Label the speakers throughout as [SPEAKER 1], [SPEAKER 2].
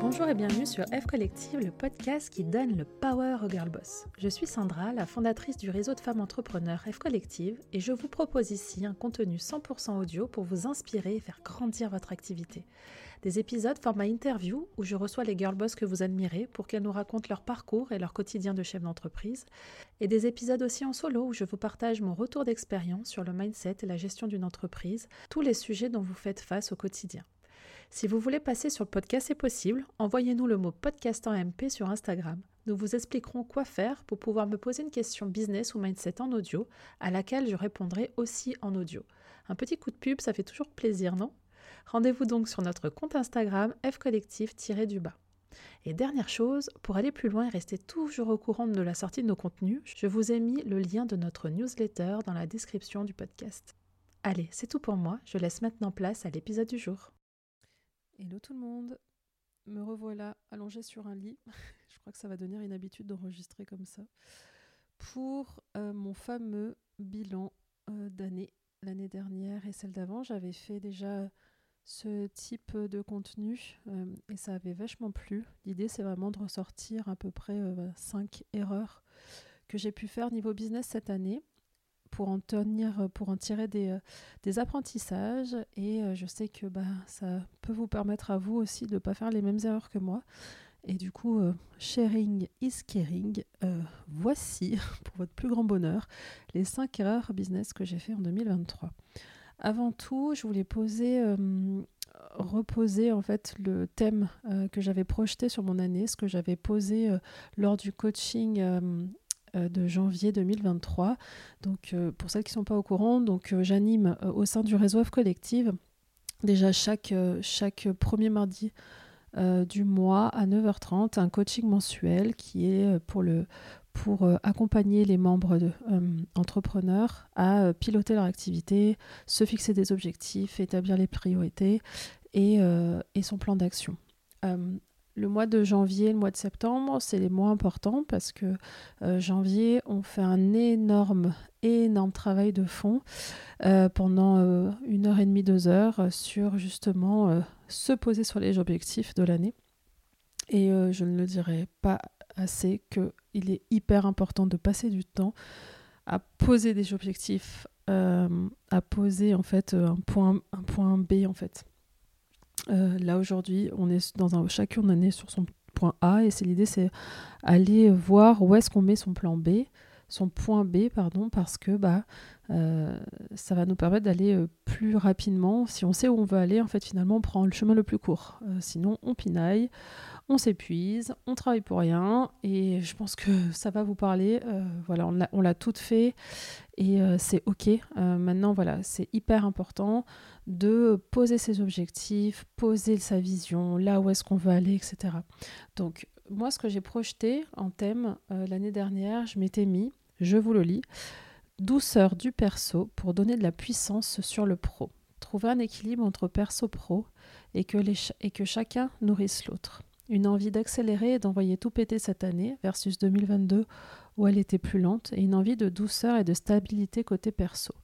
[SPEAKER 1] Bonjour et bienvenue sur F Collective, le podcast qui donne le power au girl boss. Je suis Sandra, la fondatrice du réseau de femmes entrepreneurs F Collective, et je vous propose ici un contenu 100% audio pour vous inspirer et faire grandir votre activité. Des épisodes format interview où je reçois les girl boss que vous admirez pour qu'elles nous racontent leur parcours et leur quotidien de chef d'entreprise. Et des épisodes aussi en solo où je vous partage mon retour d'expérience sur le mindset et la gestion d'une entreprise, tous les sujets dont vous faites face au quotidien. Si vous voulez passer sur le podcast, c'est possible. Envoyez-nous le mot podcast en MP sur Instagram. Nous vous expliquerons quoi faire pour pouvoir me poser une question business ou mindset en audio, à laquelle je répondrai aussi en audio. Un petit coup de pub, ça fait toujours plaisir, non? Rendez-vous donc sur notre compte Instagram fcollectif-du-bas. Et dernière chose, pour aller plus loin et rester toujours au courant de la sortie de nos contenus, je vous ai mis le lien de notre newsletter dans la description du podcast. Allez, c'est tout pour moi, je laisse maintenant place à l'épisode du jour. Hello tout le monde, me revoilà allongée sur un lit. Je crois que ça va devenir une habitude d'enregistrer comme ça. Pour euh, mon fameux bilan euh, d'année, l'année dernière et celle d'avant, j'avais fait déjà ce type de contenu euh, et ça avait vachement plu. L'idée, c'est vraiment de ressortir à peu près 5 erreurs que j'ai pu faire niveau business cette année pour en tenir, pour en tirer des, des apprentissages. Et je sais que bah, ça peut vous permettre à vous aussi de ne pas faire les mêmes erreurs que moi. Et du coup, sharing is caring. voici, pour votre plus grand bonheur, les 5 erreurs business que j'ai fait en 2023. Avant tout, je voulais poser, reposer en fait le thème que j'avais projeté sur mon année, ce que j'avais posé lors du coaching euh, de janvier 2023. Donc, euh, pour celles qui ne sont pas au courant, donc euh, j'anime au sein du réseau F Collective déjà chaque, premier mardi du mois à 9h30 un coaching mensuel qui est pour, accompagner les membres de, entrepreneurs à piloter leur activité, se fixer des objectifs, établir les priorités et son plan d'action. Le mois de janvier, le mois de septembre, c'est les mois importants parce que euh, janvier, on fait un énorme, énorme travail de fond euh, pendant euh, une heure et demie, deux heures sur justement se poser sur les objectifs de l'année. Et je ne le dirai pas assez qu'il est hyper important de passer du temps à poser des objectifs, à poser en fait un point, un point B en fait. Euh, là aujourd'hui, on est dans un chacun on est sur son point A et c'est l'idée c'est aller voir où est-ce qu'on met son plan B, son point B pardon parce que bah euh, ça va nous permettre d'aller euh, plus rapidement. Si on sait où on veut aller, en fait finalement on prend le chemin le plus court. sinon on pinaille, on s'épuise, on travaille pour rien et je pense que ça va vous parler. voilà, on l'a tout fait et c'est ok. maintenant voilà, c'est hyper important de poser ses objectifs, poser sa vision, là où est-ce qu'on veut aller, etc. Donc moi, ce que j'ai projeté en thème euh, l'année dernière, je m'étais mis, je vous le lis, douceur du perso pour donner de la puissance sur le pro. Trouver un équilibre entre perso-pro et, que et que chacun nourrisse l'autre. Une envie d'accélérer et d'envoyer tout péter cette année versus 2022 où elle était plus lente et une envie de douceur et de stabilité côté perso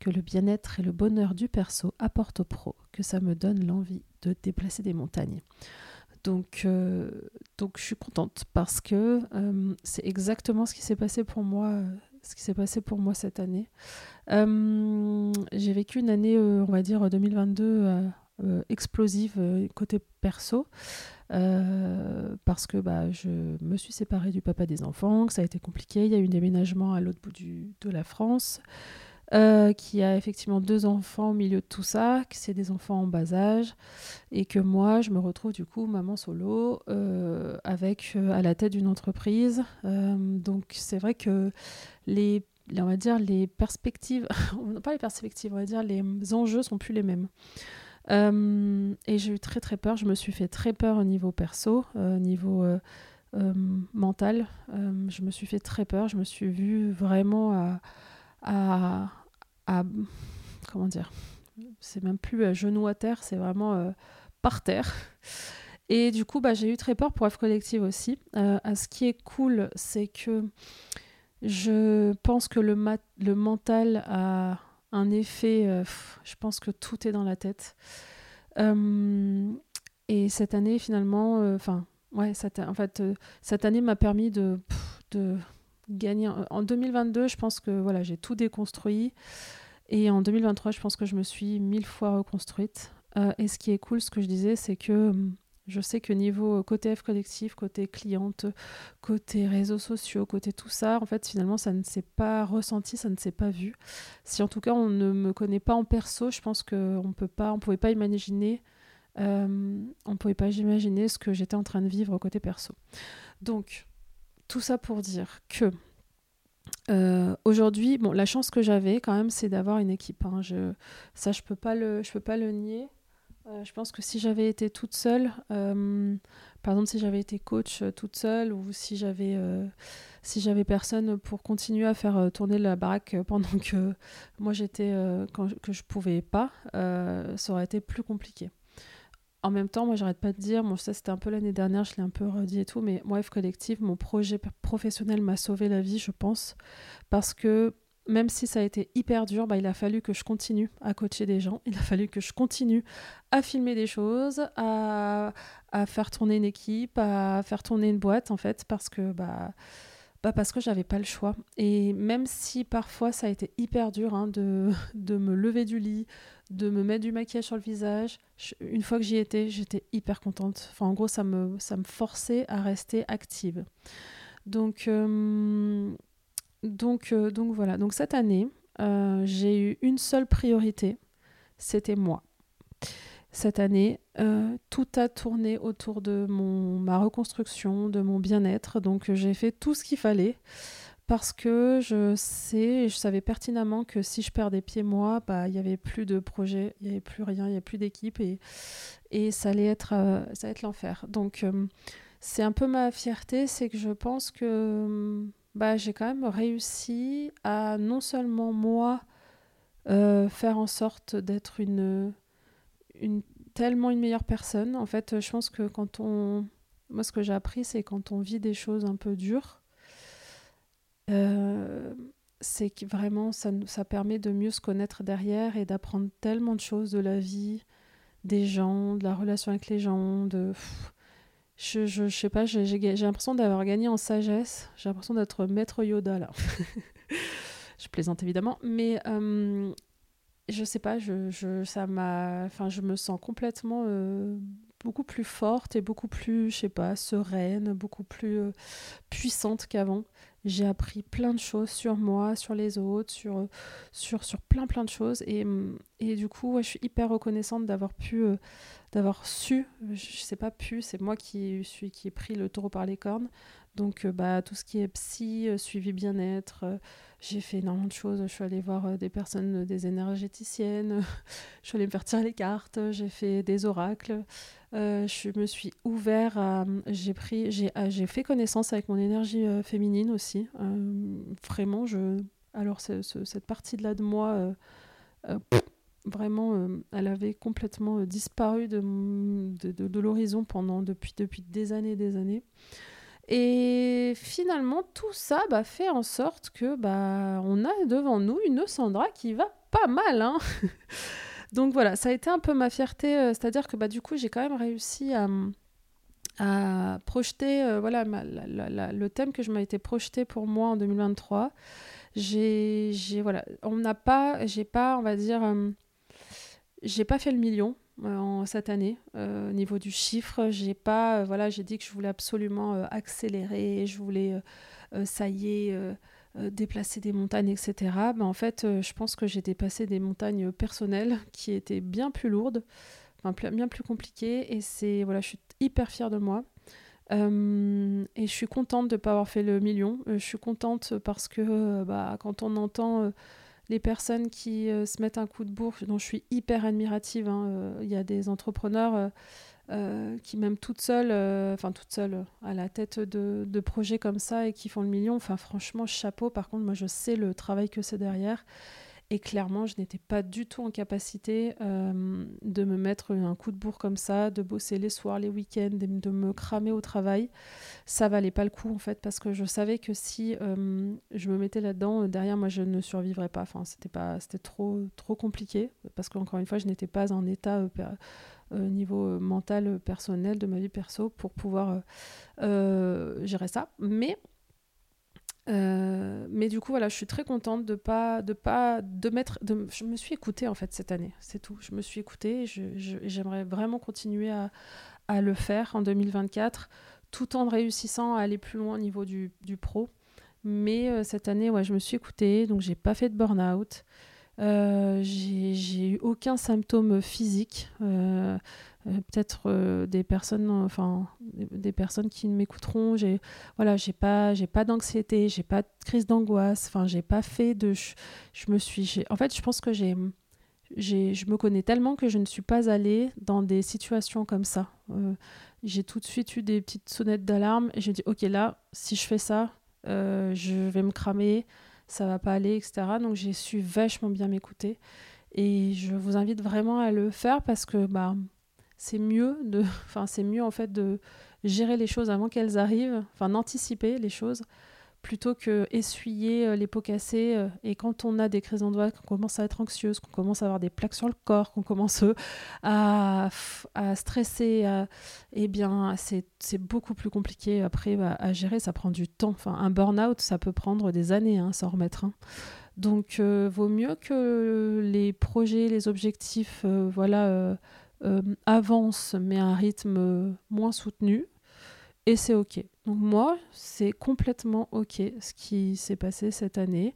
[SPEAKER 1] que le bien-être et le bonheur du perso apportent au pro, que ça me donne l'envie de déplacer des montagnes. Donc, euh, je suis contente parce que euh, c'est exactement ce qui s'est passé pour moi, ce qui s'est passé pour moi cette année. Euh, j'ai vécu une année, on va dire 2022 explosive côté perso. parce que bah, je me suis séparée du papa des enfants, que ça a été compliqué. Il y a eu un déménagement à l'autre bout du, de la France. Euh, qui a effectivement deux enfants au milieu de tout ça, que c'est des enfants en bas âge, et que moi, je me retrouve du coup maman solo euh, avec euh, à la tête d'une entreprise. donc c'est vrai que les, on va dire les perspectives, pas les perspectives, on va dire les enjeux sont plus les mêmes. et j'ai eu très très peur. Je me suis fait très peur au niveau perso, au niveau mental. je me suis fait très peur. Je me suis vue vraiment à à, comment dire, c'est même plus à genoux à terre, c'est vraiment euh, par terre. Et du coup, bah, j'ai eu très peur pour F Collective aussi. Euh, ce qui est cool, c'est que je pense que le, le mental a un effet, euh, je pense que tout est dans la tête. et cette année, finalement, enfin, ouais, cette, en fait, cette année m'a permis de, de gagner. En 2022, je pense que voilà, j'ai tout déconstruit. Et en 2023, je pense que je me suis mille fois reconstruite. et ce qui est cool, ce que je disais, c'est que je sais que niveau côté F collectif, côté cliente, côté réseaux sociaux, côté tout ça, en fait, finalement, ça ne s'est pas ressenti, ça ne s'est pas vu. Si en tout cas on ne me connaît pas en perso, je pense qu'on peut pas, on pouvait pas imaginer, euh, on pouvait pas imaginer ce que j'étais en train de vivre côté perso. Donc, tout ça pour dire que euh, aujourd'hui, bon, la chance que j'avais quand même, c'est d'avoir une équipe. Hein. Je, ça, je peux pas le, peux pas le nier. Euh, je pense que si j'avais été toute seule, euh, par exemple si j'avais été coach toute seule ou si j'avais si j'avais personne pour continuer à faire tourner la baraque pendant que moi j'étais que je pouvais pas, ça aurait été plus compliqué. En même temps, moi j'arrête pas de dire, bon ça c'était un peu l'année dernière, je l'ai un peu redit et tout, mais moi F Collective, mon projet professionnel m'a sauvé la vie, je pense, parce que même si ça a été hyper dur, bah, il a fallu que je continue à coacher des gens, il a fallu que je continue à filmer des choses, à, faire tourner une équipe, à faire tourner une boîte en fait, parce que bah, bah parce que j'avais pas le choix. Et même si parfois ça a été hyper dur hein, de, de me lever du lit, de me mettre du maquillage sur le visage, une fois que j'y étais, j'étais hyper contente. Enfin, en gros, ça me, ça me forçait à rester active. Donc, euh, donc, euh, donc voilà. Donc cette année, euh, j'ai eu une seule priorité, c'était moi. Cette année, euh, tout a tourné autour de mon, ma reconstruction, de mon bien-être. Donc j'ai fait tout ce qu'il fallait parce que je sais, je savais pertinemment que si je perdais pied moi, bah il y avait plus de projet, il y avait plus rien, il y avait plus d'équipe et, et ça allait être allait être l'enfer. Donc c'est un peu ma fierté, c'est que je pense que bah, j'ai quand même réussi à non seulement moi euh, faire en sorte d'être une, tellement une meilleure personne. En fait, je pense que quand on, moi ce que j'ai appris, c'est quand on vit des choses un peu dures, euh, c'est que vraiment ça, ça permet de mieux se connaître derrière et d'apprendre tellement de choses de la vie, des gens, de la relation avec les gens, de je, je, sais pas, j'ai l'impression d'avoir gagné en sagesse. J'ai l'impression d'être maître Yoda là. je plaisante évidemment, mais euh, je sais pas, je, je ça m'a, enfin, je me sens complètement euh, beaucoup plus forte et beaucoup plus, je sais pas, sereine, beaucoup plus euh, puissante qu'avant. J'ai appris plein de choses sur moi, sur les autres, sur, sur, sur plein plein de choses. Et, et du coup, je suis hyper reconnaissante d'avoir pu, euh, d'avoir su, je sais pas pu, c'est moi qui suis qui ai pris le taureau par les cornes. Donc, bah, tout ce qui est psy, suivi bien-être, j'ai fait énormément de choses. Je suis allée voir des personnes, des énergéticiennes, je suis allée me faire tirer les cartes, j'ai fait des oracles. Euh, je me suis ouvert à. J'ai pris, j'ai, j'ai fait connaissance avec mon énergie euh, féminine aussi. Euh, vraiment, je. Alors, cette partie-là de moi, vraiment, elle avait complètement disparu de, de, de, l'horizon pendant depuis, depuis des années des années. Et finalement, tout ça bah, fait en sorte que bah, on a devant nous une Sandra qui va pas mal. Hein Donc voilà, ça a été un peu ma fierté, euh, c'est-à-dire que bah, du coup, j'ai quand même réussi à, projeter euh, voilà, le thème que je m'ai été projeté pour moi en 2023. J'ai, voilà, on n'a pas, j'ai pas, on va dire, euh, j'ai pas fait le million en cette année au niveau du chiffre. J'ai pas, voilà, j'ai dit que je voulais absolument accélérer, je voulais, ça y est euh, déplacer des montagnes, etc. Ben, en fait, euh, je pense que j'ai dépassé des montagnes personnelles qui étaient bien plus lourdes, bien plus compliquées. Et c'est voilà, je suis hyper fière de moi. Euh, et je suis contente de ne pas avoir fait le million. je suis contente parce que bah, quand on entend les personnes qui se mettent un coup de bourre, dont je suis hyper admirative, hein, il y a des entrepreneurs euh, qui même toute seule, euh, enfin toute seule à la tête de, de, projets comme ça et qui font le million, enfin franchement chapeau. Par contre, moi je sais le travail que c'est derrière. Et clairement, je n'étais pas du tout en capacité euh, de me mettre un coup de bourre comme ça, de bosser les soirs, les week-ends, de me cramer au travail. Ça valait pas le coup en fait, parce que je savais que si euh, je me mettais là-dedans, derrière moi, je ne survivrais pas. Enfin, c'était pas, c'était trop, trop compliqué, parce qu'encore une fois, je n'étais pas en état euh, niveau mental personnel de ma vie perso pour pouvoir gérer ça. Mais euh, mais du coup, voilà, je suis très contente de pas, de pas, de mettre, je me suis écoutée en fait cette année, c'est tout. Je me suis écoutée, j'aimerais vraiment continuer à, à, le faire en 2024, tout en réussissant à aller plus loin au niveau du, du pro. Mais euh, cette année, ouais, je me suis écoutée, donc j'ai pas fait de burn-out. Euh, j'ai eu aucun symptôme physique. Euh, peut-être euh, des personnes enfin des, personnes qui m'écouteront. J'ai voilà j'ai pas j'ai pas d'anxiété j'ai pas de crise d'angoisse. Enfin j'ai pas fait de je, me suis en fait je pense que j'ai je me connais tellement que je ne suis pas allée dans des situations comme ça. Euh, j'ai tout de suite eu des petites sonnettes d'alarme et j'ai dit ok là si je fais ça je vais me cramer ça va pas aller etc donc j'ai su vachement bien m'écouter et je vous invite vraiment à le faire parce que bah c'est mieux de, enfin c'est mieux en fait de gérer les choses avant qu'elles arrivent, enfin d'anticiper les choses plutôt que essuyer euh, les pots cassés. Euh, et quand on a des crises d'angoisse, qu'on commence à être anxieuse, qu'on commence à avoir des plaques sur le corps, qu'on commence euh, à, à stresser, eh bien, c'est beaucoup plus compliqué après bah, à gérer. Ça prend du temps. Enfin, un burn-out, ça peut prendre des années hein, s'en remettre. Hein. Donc, vaut mieux que les projets, les objectifs, voilà avance mais à un rythme moins soutenu et c'est ok. Donc moi, c'est complètement ok ce qui s'est passé cette année.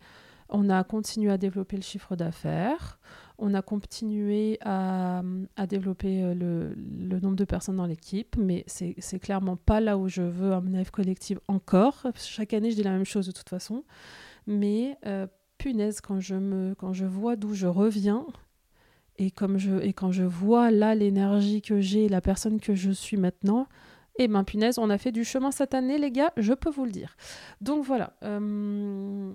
[SPEAKER 1] On a continué à développer le chiffre d'affaires, on a continué à, développer euh, le, nombre de personnes dans l'équipe, mais c'est clairement pas là où je veux un F collective encore. Chaque année, je dis la même chose de toute façon. Mais euh, punaise, quand je vois d'où je reviens, et, comme je, et quand je vois là l'énergie que j'ai, la personne que je suis maintenant, eh ben punaise, on a fait du chemin cette année, les gars, je peux vous le dire. Donc voilà. Euh,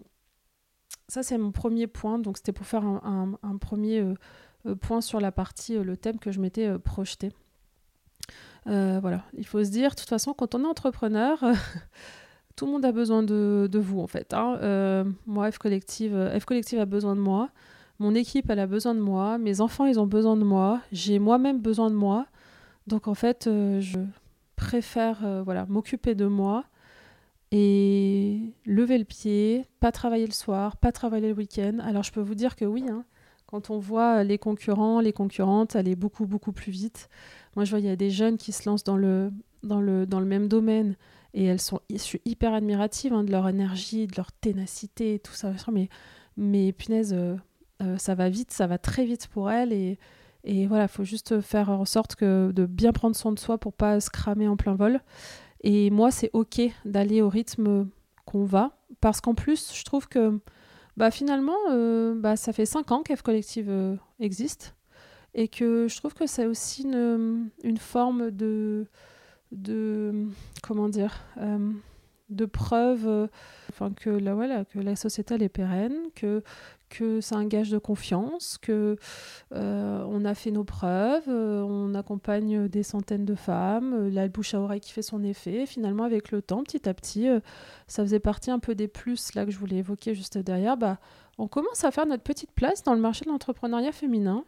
[SPEAKER 1] ça, c'est mon premier point. Donc c'était pour faire un, premier euh, euh, point sur la partie, le thème que je m'étais projeté. voilà, il faut se dire, de toute façon, quand on est entrepreneur, tout le monde a besoin de, de vous, en fait. Hein. moi, F Collective, F Collective a besoin de moi. Mon équipe, elle a besoin de moi. Mes enfants, ils ont besoin de moi. J'ai moi-même besoin de moi. Donc en fait, euh, je préfère euh, voilà, m'occuper de moi et lever le pied, pas travailler le soir, pas travailler le week-end. Alors je peux vous dire que oui, hein, quand on voit les concurrents, les concurrentes aller beaucoup, beaucoup plus vite. Moi, je vois, il y a des jeunes qui se lancent dans le, même domaine et elles sont, je suis hyper admirative hein, de leur énergie, de leur ténacité, tout ça. Mais, mais punaise, euh, euh, ça va vite, ça va très vite pour elle et, et voilà, il faut juste faire en sorte que, de bien prendre soin de soi pour pas se cramer en plein vol. Et moi, c'est ok d'aller au rythme qu'on va parce qu'en plus, je trouve que bah, finalement, euh, bah, ça fait 5 ans qu'F Collective euh, existe et que je trouve que c'est aussi une, une, forme de, de comment dire de preuve enfin que la voilà que la société elle est pérenne que que c'est un gage de confiance, que euh, on a fait nos preuves, euh, on accompagne des centaines de femmes, euh, la bouche à oreille qui fait son effet. finalement, avec le temps, petit à petit, ça faisait partie un peu des plus là que je voulais évoquer juste derrière. Bah, on commence à faire notre petite place dans le marché de l'entrepreneuriat féminin.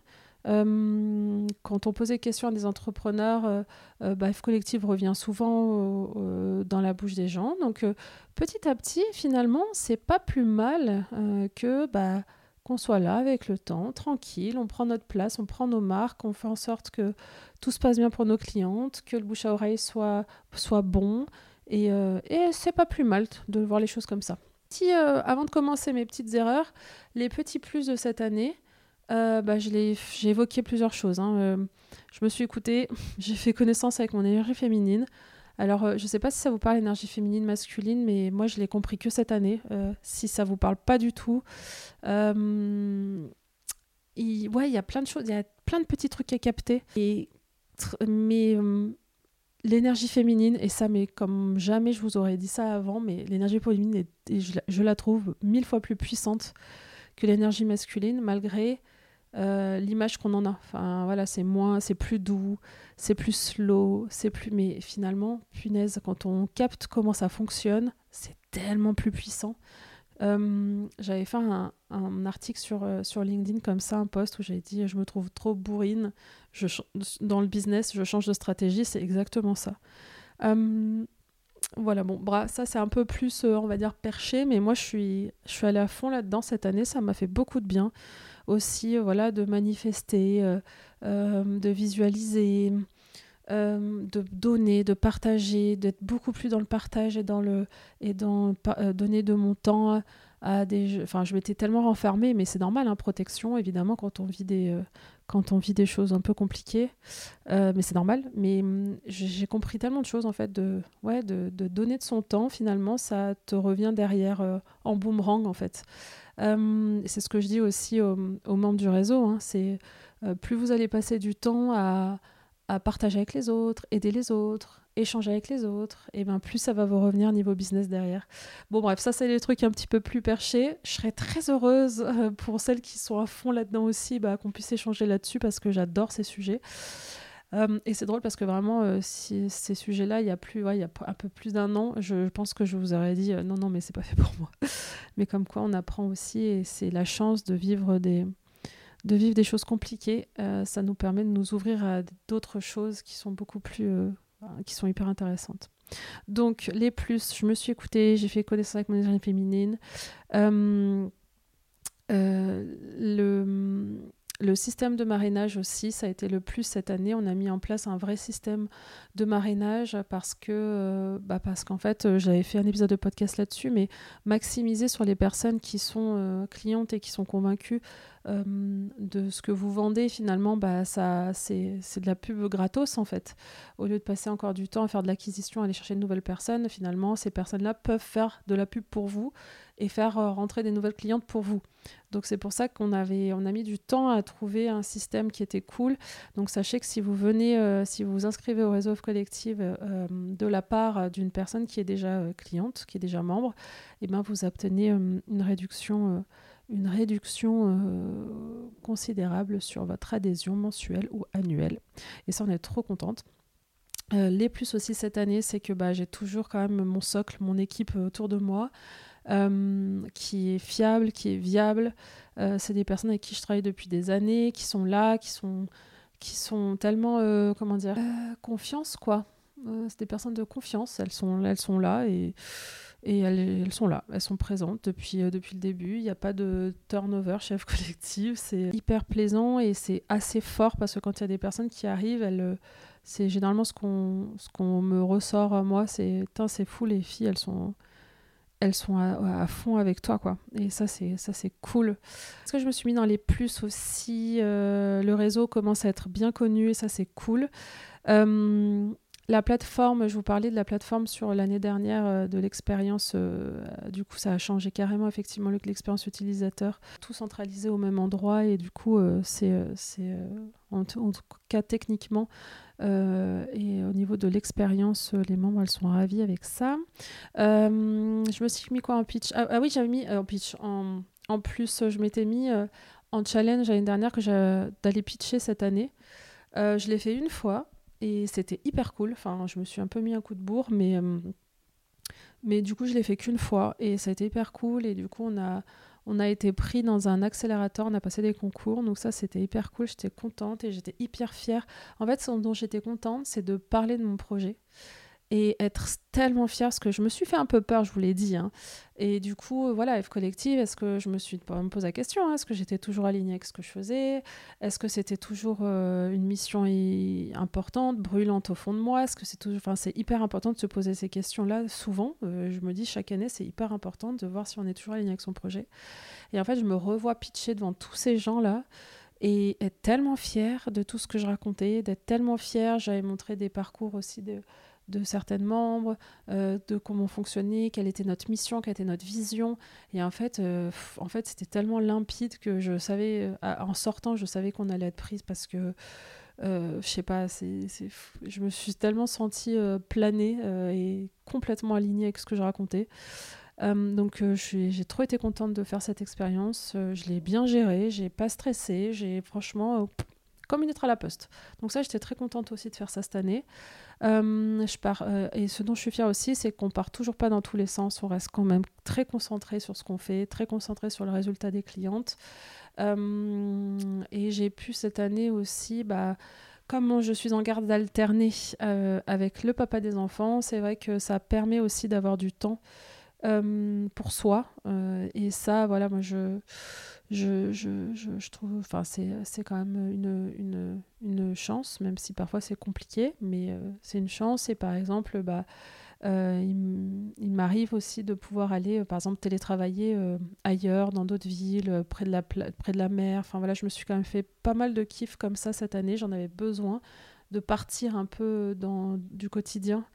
[SPEAKER 1] Quand on posait question à des entrepreneurs, bah, F Collective revient souvent dans la bouche des gens. Donc petit à petit, finalement, c'est pas plus mal que bah, qu'on soit là avec le temps, tranquille, on prend notre place, on prend nos marques, on fait en sorte que tout se passe bien pour nos clientes, que le bouche à oreille soit, soit bon. Et, euh, et c'est pas plus mal de voir les choses comme ça. Si, euh, avant de commencer mes petites erreurs, les petits plus de cette année, euh, bah, j'ai évoqué plusieurs choses. Hein. je me suis écoutée, j'ai fait connaissance avec mon énergie féminine. Alors, euh, je ne sais pas si ça vous parle énergie féminine, masculine, mais moi, je l'ai compris que cette année. Euh, si ça vous parle pas du tout, euh, il, y a plein de choses, il y a plein de petits trucs à capter. Mais l'énergie féminine, et ça, mais comme jamais je vous aurais dit ça avant, mais l'énergie féminine, je, la trouve mille fois plus puissante que l'énergie masculine, malgré euh, l'image qu'on en a. Voilà, c'est moins, c'est plus doux, c'est plus slow, c'est plus. Mais finalement, punaise, quand on capte comment ça fonctionne, c'est tellement plus puissant. Euh, j'avais fait un, article sur, euh, sur LinkedIn comme ça, un post où j'avais dit je me trouve trop bourrine dans le business, je change de stratégie, c'est exactement ça. voilà, bon, ça c'est un peu plus, on va dire, perché, mais moi je suis, je suis allée à fond là-dedans cette année, ça m'a fait beaucoup de bien aussi euh, voilà, de manifester, euh, euh, de visualiser, de donner, de partager, d'être beaucoup plus dans le partage et dans le et dans donner de mon temps à des. Enfin, je m'étais tellement renfermée, mais c'est normal, hein, protection évidemment quand on vit des quand on vit des choses un peu compliquées, mais c'est normal. Mais hum, j'ai compris tellement de choses en fait de ouais de, de, donner de son temps finalement ça te revient derrière en boomerang en fait. Euh, c'est ce que je dis aussi aux, membres du réseau. Hein, c'est euh, plus vous allez passer du temps à, partager avec les autres, aider les autres, échanger avec les autres, et ben plus ça va vous revenir niveau business derrière. Bon bref, ça c'est les trucs un petit peu plus perchés. Je serais très heureuse euh, pour celles qui sont à fond là-dedans aussi, bah, qu'on puisse échanger là-dessus parce que j'adore ces sujets. Euh, et c'est drôle parce que vraiment, euh, ces sujets-là, il y a plus, il y a un peu plus d'un an, je pense que je vous aurais dit euh, non, non, mais c'est pas fait pour moi. mais comme quoi, on apprend aussi, et c'est la chance de vivre des, de vivre des choses compliquées. ça nous permet de nous ouvrir à d'autres choses qui sont beaucoup plus, qui sont hyper intéressantes. Donc les plus, je me suis écoutée, j'ai fait connaissance avec mon énergie féminine. le le système de marinage aussi, ça a été le plus cette année. On a mis en place un vrai système de marinage parce que, euh, bah parce qu'en fait, euh, j'avais fait un épisode de podcast là-dessus, mais maximiser sur les personnes qui sont euh, clientes et qui sont convaincues de ce que vous vendez, finalement, bah, ça, c'est, de la pub gratos en fait. Au lieu de passer encore du temps à faire de l'acquisition, à aller chercher de nouvelles personnes, finalement, ces personnes-là peuvent faire de la pub pour vous et faire euh, rentrer des nouvelles clientes pour vous. Donc c'est pour ça qu'on avait, on a mis du temps à trouver un système qui était cool. Donc sachez que si vous venez, euh, si vous vous inscrivez au réseau collective euh, de la part d'une personne qui est déjà cliente, qui est déjà membre, et eh ben vous obtenez une réduction, une réduction considérable sur votre adhésion mensuelle ou annuelle. Et ça on est trop contente. les plus aussi cette année, c'est que bah, j'ai toujours quand même mon socle, mon équipe autour de moi. Euh, qui est fiable, qui est viable. Euh, c'est des personnes avec qui je travaille depuis des années, qui sont là, qui sont, qui sont tellement, euh, comment dire, confiance, quoi. c'est des personnes de confiance, elles sont, elles sont là et, et elles, sont là, elles sont présentes depuis, depuis le début. Il n'y a pas de turnover chef collectif, c'est hyper plaisant et c'est assez fort parce que quand il y a des personnes qui arrivent, elles, c'est généralement ce qu'on, ce qu'on me ressort moi, c'est, c'est fou les filles, elles sont elles sont à, fond avec toi quoi. Et ça c'est ça c'est cool. Parce que je me suis mis dans les plus aussi euh, le réseau commence à être bien connu et ça c'est cool. Euh, la plateforme, je vous parlais de la plateforme sur l'année dernière euh, de l'expérience. du coup, ça a changé carrément effectivement l'expérience utilisateur, tout centralisé au même endroit et du coup, c'est en, tout cas techniquement euh, et au niveau de l'expérience, euh, les membres, elles sont ravies avec ça. Euh, je me suis mis quoi en pitch? Ah, ah, oui, j'avais mis en pitch. En, en, plus, je m'étais mis en challenge l'année dernière que d'aller pitcher cette année. je l'ai fait une fois et c'était hyper cool. Enfin, je me suis un peu mis un coup de bourre, mais, mais du coup, je l'ai fait qu'une fois et ça a été hyper cool. Et du coup, on a, on a été pris dans un accélérateur, on a passé des concours, donc ça c'était hyper cool, j'étais contente et j'étais hyper fière. En fait, ce dont j'étais contente, c'est de parler de mon projet et être tellement fière parce que je me suis fait un peu peur, je vous l'ai dit. Hein. Et du coup, voilà, F Collective, est-ce que je me suis pas me poser la question, hein, est-ce que j'étais toujours alignée avec ce que je faisais? Est-ce que c'était toujours euh, une mission importante, brûlante au fond de moi? Est-ce que c'est toujours, enfin, c'est hyper important de se poser ces questions-là souvent? Euh, je me dis chaque année, c'est hyper important de voir si on est toujours aligné avec son projet. Et en fait, je me revois pitcher devant tous ces gens-là et être tellement fière de tout ce que je racontais, d'être tellement fière. J'avais montré des parcours aussi de de certains membres, euh, de comment fonctionnait, quelle était notre mission, quelle était notre vision. Et en fait, euh, en fait c'était tellement limpide que je savais, euh, en sortant, je savais qu'on allait être prise parce que, je sais pas, c'est, je me suis tellement sentie planée et complètement alignée avec ce que je racontais. donc j'ai trop été contente de faire cette expérience. je l'ai bien gérée, j'ai pas stressé, j'ai franchement comme une lettre à la poste. Donc ça, j'étais très contente aussi de faire ça cette année. Euh, je pars, euh, et ce dont je suis fière aussi, c'est qu'on part toujours pas dans tous les sens. On reste quand même très concentré sur ce qu'on fait, très concentré sur le résultat des clientes. Euh, et j'ai pu cette année aussi, bah, comme je suis en garde alternée avec le papa des enfants, c'est vrai que ça permet aussi d'avoir du temps pour soi. et ça, voilà, moi je je, je, je, trouve, enfin, c'est quand même une, une, une, chance, même si parfois c'est compliqué, mais euh, c'est une chance. Et par exemple, bah, euh, il, m'arrive aussi de pouvoir aller, euh, par exemple, télétravailler ailleurs, dans d'autres villes, près de, la, près de la mer. Enfin voilà, je me suis quand même fait pas mal de kiff comme ça cette année. J'en avais besoin de partir un peu dans, du quotidien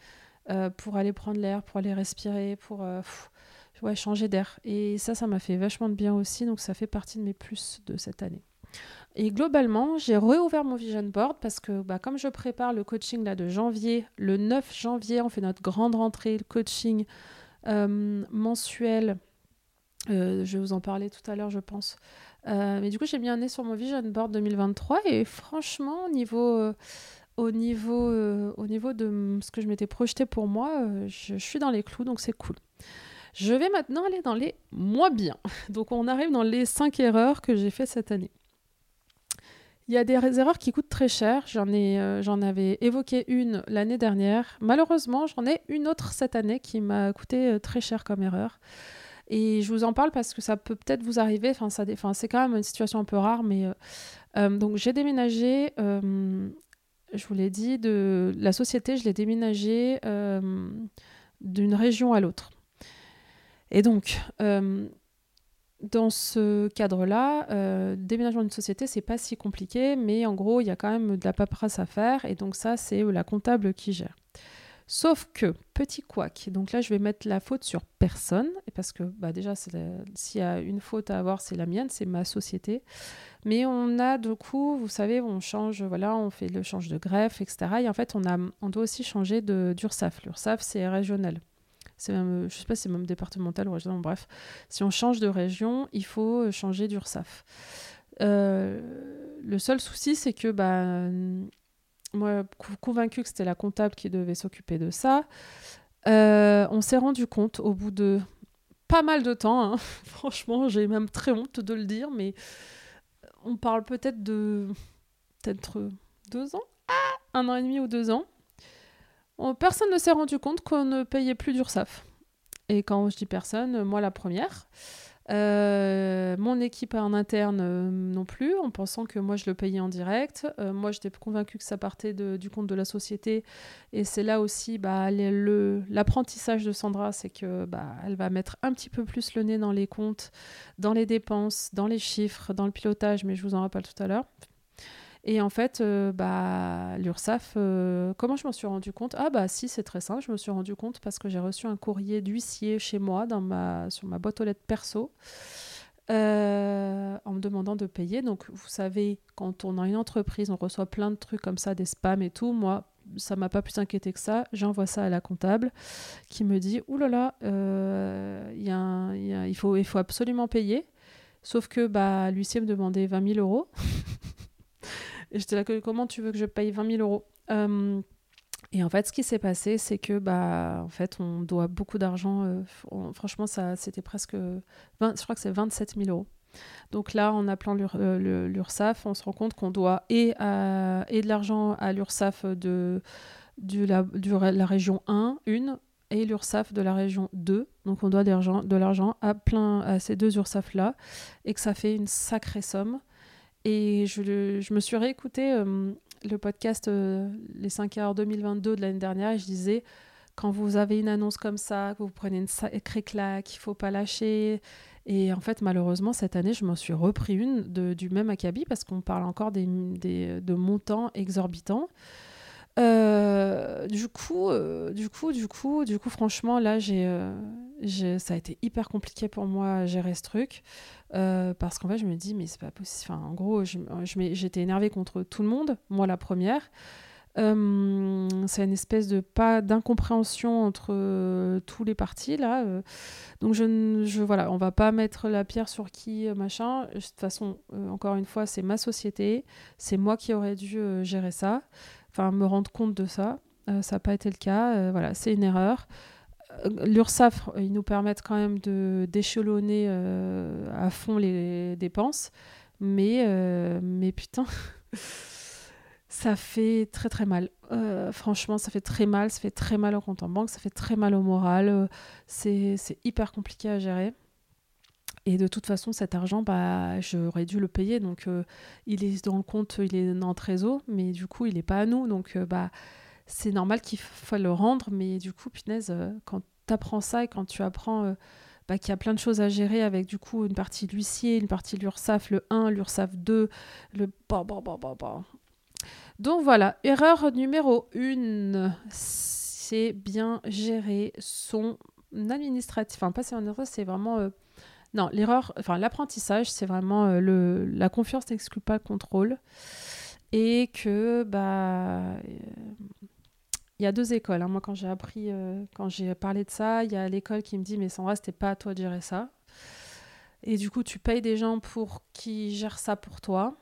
[SPEAKER 1] pour aller prendre l'air, pour aller respirer, pour ouais, changer d'air. Et ça, ça m'a fait vachement de bien aussi. Donc, ça fait partie de mes plus de cette année. Et globalement, j'ai réouvert mon vision board parce que bah, comme je prépare le coaching là, de janvier, le 9 janvier, on fait notre grande rentrée, le coaching euh, mensuel. Euh, je vais vous en parler tout à l'heure, je pense. Euh, mais du coup, j'ai mis un nez sur mon vision board 2023 et franchement, au niveau, au niveau, au niveau de ce que je m'étais projeté pour moi, je, suis dans les clous, donc c'est cool. Je vais maintenant aller dans les moins bien. Donc on arrive dans les 5 erreurs que j'ai fait cette année. Il y a des erreurs qui coûtent très cher. J'en euh, avais évoqué une l'année dernière. Malheureusement, j'en ai une autre cette année qui m'a coûté euh, très cher comme erreur. Et je vous en parle parce que ça peut peut-être vous arriver. Enfin, c'est quand même une situation un peu rare, mais euh, donc j'ai déménagé. je vous l'ai dit, de la société, je l'ai déménagé d'une région à l'autre. Et donc, euh, dans ce cadre-là, euh, déménagement d'une société, c'est pas si compliqué, mais en gros, il y a quand même de la paperasse à faire, et donc ça, c'est la comptable qui gère. Sauf que, petit couac, donc là je vais mettre la faute sur personne, parce que bah, déjà s'il y a une faute à avoir, c'est la mienne, c'est ma société. Mais on a du coup, vous savez, on change, voilà, on fait le change de greffe, etc. Et en fait, on, a, on doit aussi changer d'URSAF. L'URSAF, c'est régional c'est même, je sais pas c'est même départemental ou régional, bref. Si on change de région, il faut euh, changer d'URSAF. Euh, le seul souci, c'est que bah, moi, convaincu que c'était la comptable qui devait s'occuper de ça, euh, on s'est rendu compte au bout de pas mal de temps, hein. franchement, j'ai même très honte de le dire, mais on parle peut-être de peut-être deux ans, ah, un an et demi ou deux ans? Personne ne s'est rendu compte qu'on ne payait plus d'URSAF. Et quand je dis personne, moi la première. Euh, mon équipe en interne euh, non plus, en pensant que moi je le payais en direct. Euh, moi j'étais convaincue que ça partait du compte de la société. Et c'est là aussi bah, l'apprentissage de Sandra, c'est que bah, elle va mettre un petit peu plus le nez dans les comptes, dans les dépenses, dans les chiffres, dans le pilotage, mais je vous en rappelle tout à l'heure. Et en fait, euh, bah, l'URSSAF, euh, comment je m'en suis rendu compte? Ah bah si, c'est très simple, je me suis rendu compte parce que j'ai reçu un courrier d'huissier chez moi dans ma, sur ma boîte aux lettres perso euh, en me demandant de payer. Donc vous savez, quand on a une entreprise, on reçoit plein de trucs comme ça, des spams et tout. Moi, ça m'a pas plus inquiété que ça. J'envoie ça à la comptable qui me dit Ouh là là, il faut, il faut absolument payer. Sauf que bah, l'huissier me demandait 20 000 euros. J'étais là, comment tu veux que je paye 20 000 euros euh, et en fait, ce qui s'est passé, c'est que, bah, en fait, on doit beaucoup d'argent. Euh, franchement, ça, c'était presque, 20, je crois que c'est 27 000 euros. Donc là, en appelant euh, l'URSSAF, on se rend compte qu'on doit et, et de l'argent à l'URSSAF de, la, région 1, une, et l'URSSAF de la région 2. Donc on doit de l'argent à plein à ces deux URSSAF là et que ça fait une sacrée somme. Et je, je me suis réécouté euh, le podcast euh, Les 5 heures 2022 de l'année dernière et je disais quand vous avez une annonce comme ça, que vous prenez une sacrée claque, il faut pas lâcher. Et en fait, malheureusement, cette année, je m'en suis repris une de, du même acabit parce qu'on parle encore des, des, de montants exorbitants. Euh, du coup, du coup, du coup, du coup, franchement, là, j'ai, ça a été hyper compliqué pour moi gérer ce truc. Euh, parce qu'en fait, je me dis, mais c'est pas possible. En gros, j'étais énervée contre tout le monde, moi la première. C'est une espèce de pas d'incompréhension entre euh, tous les partis là. Euh. donc je, je voilà, on va pas mettre la pierre sur qui machin. De toute façon, encore une fois, c'est ma société, c'est moi qui aurais dû gérer ça, enfin me rendre compte de ça. ça n'a pas été le cas. voilà, c'est une erreur. L'URSSAF, ils nous permettent quand même de d'échelonner à fond les dépenses, mais mais putain. ça fait très très mal. Euh, franchement, ça fait très mal. Ça fait très mal au compte en banque, ça fait très mal au moral. Euh, c'est hyper compliqué à gérer. Et de toute façon, cet argent, bah, j'aurais dû le payer. Donc, euh, il est dans le compte, il est dans le trésor, mais du coup, il n'est pas à nous. Donc, bah, c'est normal qu'il faut le rendre. Mais du coup, punaise, quand tu apprends ça et quand tu apprends bah, qu'il y a plein de choses à gérer avec du coup une partie de l'huissier, une partie de l'URSSAF, le 1, l'URSSAF 2, le... Bah, bah, bah, bah, bah. Donc voilà, erreur numéro 1, c'est bien gérer son administratif. Enfin, pas c'est un c'est vraiment... Euh, non, l'erreur, enfin l'apprentissage, c'est vraiment euh, le, la confiance n'exclut pas le contrôle. Et que, bah... il y a deux écoles. Hein. Moi, quand j'ai appris, euh, quand j'ai parlé de ça, il y a l'école qui me dit Mais Sandra, c'était pas à toi de gérer ça. Et du coup, tu payes des gens pour qui gèrent ça pour toi.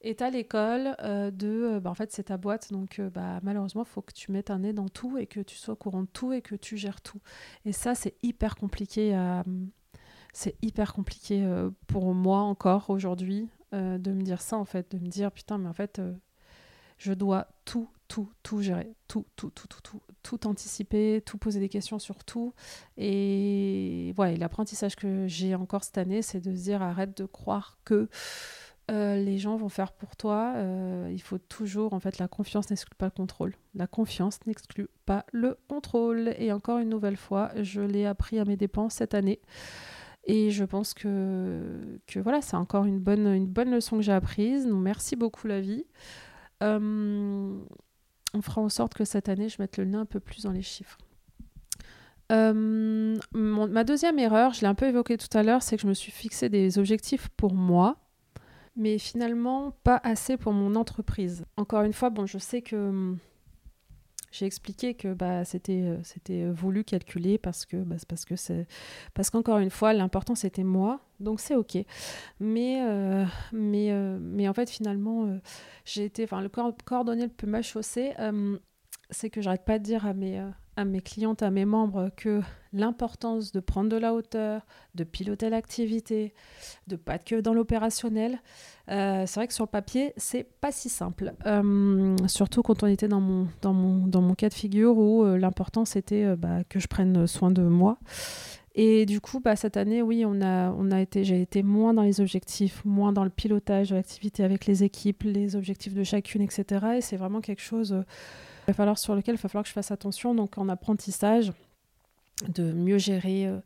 [SPEAKER 1] Et tu l'école euh, de, euh, bah, en fait, c'est ta boîte, donc bah, malheureusement, il faut que tu mettes un nez dans tout et que tu sois au courant de tout et que tu gères tout. Et ça, c'est hyper compliqué à... C'est hyper compliqué pour moi encore aujourd'hui de me dire ça, en fait, de me dire, putain, mais en fait, je dois tout, tout, tout gérer, tout, tout, tout, tout, tout, tout anticiper, tout poser des questions sur tout. Et voilà, l'apprentissage que j'ai encore cette année, c'est de se dire, arrête de croire que euh, les gens vont faire pour toi. Euh, il faut toujours, en fait, la confiance n'exclut pas le contrôle. La confiance n'exclut pas le contrôle. Et encore une nouvelle fois, je l'ai appris à mes dépenses cette année. Et je pense que, que voilà, c'est encore une bonne, une bonne leçon que j'ai apprise. Donc, merci beaucoup, la vie. Euh, on fera en sorte que cette année, je mette le nez un peu plus dans les chiffres. ma deuxième erreur, je l'ai un peu évoqué tout à l'heure, c'est que je me suis fixé des objectifs pour moi mais finalement pas assez pour mon entreprise. Encore une fois, bon, je sais que hum, j'ai expliqué que bah, c'était euh, c'était voulu calculer parce que bah, parce que c'est parce qu'encore une fois l'important c'était moi donc c'est ok. Mais euh, mais euh, mais en fait finalement j'ai été enfin le coordonné le plus mal chaussé c'est que j'arrête pas de dire à mes à mes clientes, à mes membres que l'importance de prendre de la hauteur, de piloter l'activité, de pas être que dans l'opérationnel, euh, c'est vrai que sur le papier, c'est pas si simple. Euh, surtout quand on était dans mon, dans mon, dans mon cas de figure où euh, l'important c'était bah, que je prenne soin de moi. Et du coup, bah, cette année, oui, on a, on a été, j'ai été moins dans les objectifs, moins dans le pilotage de l'activité avec les équipes, les objectifs de chacune, etc. Et c'est vraiment quelque chose va falloir, sur lequel il va falloir que je fasse attention. Donc en apprentissage, de mieux gérer euh,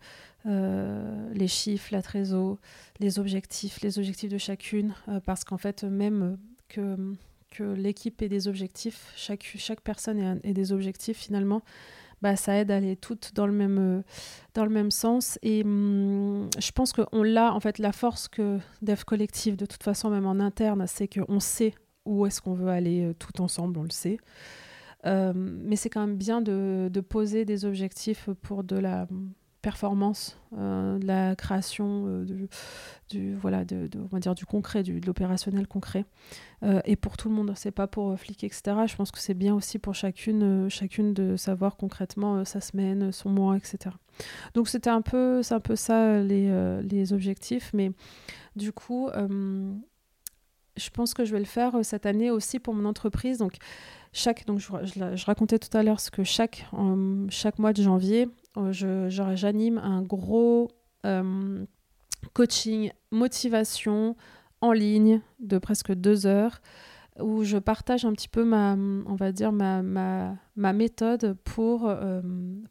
[SPEAKER 1] euh, les chiffres, la trésor, les objectifs, les objectifs de chacune, euh, parce qu'en fait, même que, l'équipe ait des objectifs, chaque, chaque personne ait, des objectifs finalement, bah, ça aide à aller toutes dans le même, dans le même sens. Et hum, je pense qu'on l'a, en fait, la force que Dev Collective, de toute façon, même en interne, c'est qu'on sait où est-ce qu'on veut aller tout ensemble, on le sait. Euh, mais c'est quand même bien de, poser des objectifs pour de la performance, euh, de la création, euh, du, voilà, on va dire du concret, de l'opérationnel concret. et pour tout le monde, c'est pas pour flic, etc. Je pense que c'est bien aussi pour chacune, chacune de savoir concrètement sa semaine, son mois, etc. Donc c'était un peu, c'est un peu ça les, les objectifs, mais du coup, je pense que je vais le faire cette année aussi pour mon entreprise. Donc chaque, donc je, racontais tout à l'heure ce que chaque, chaque mois de janvier, euh, j'anime un gros euh, coaching motivation en ligne de presque deux heures où je partage un petit peu ma, on va dire ma, ma, ma méthode pour euh,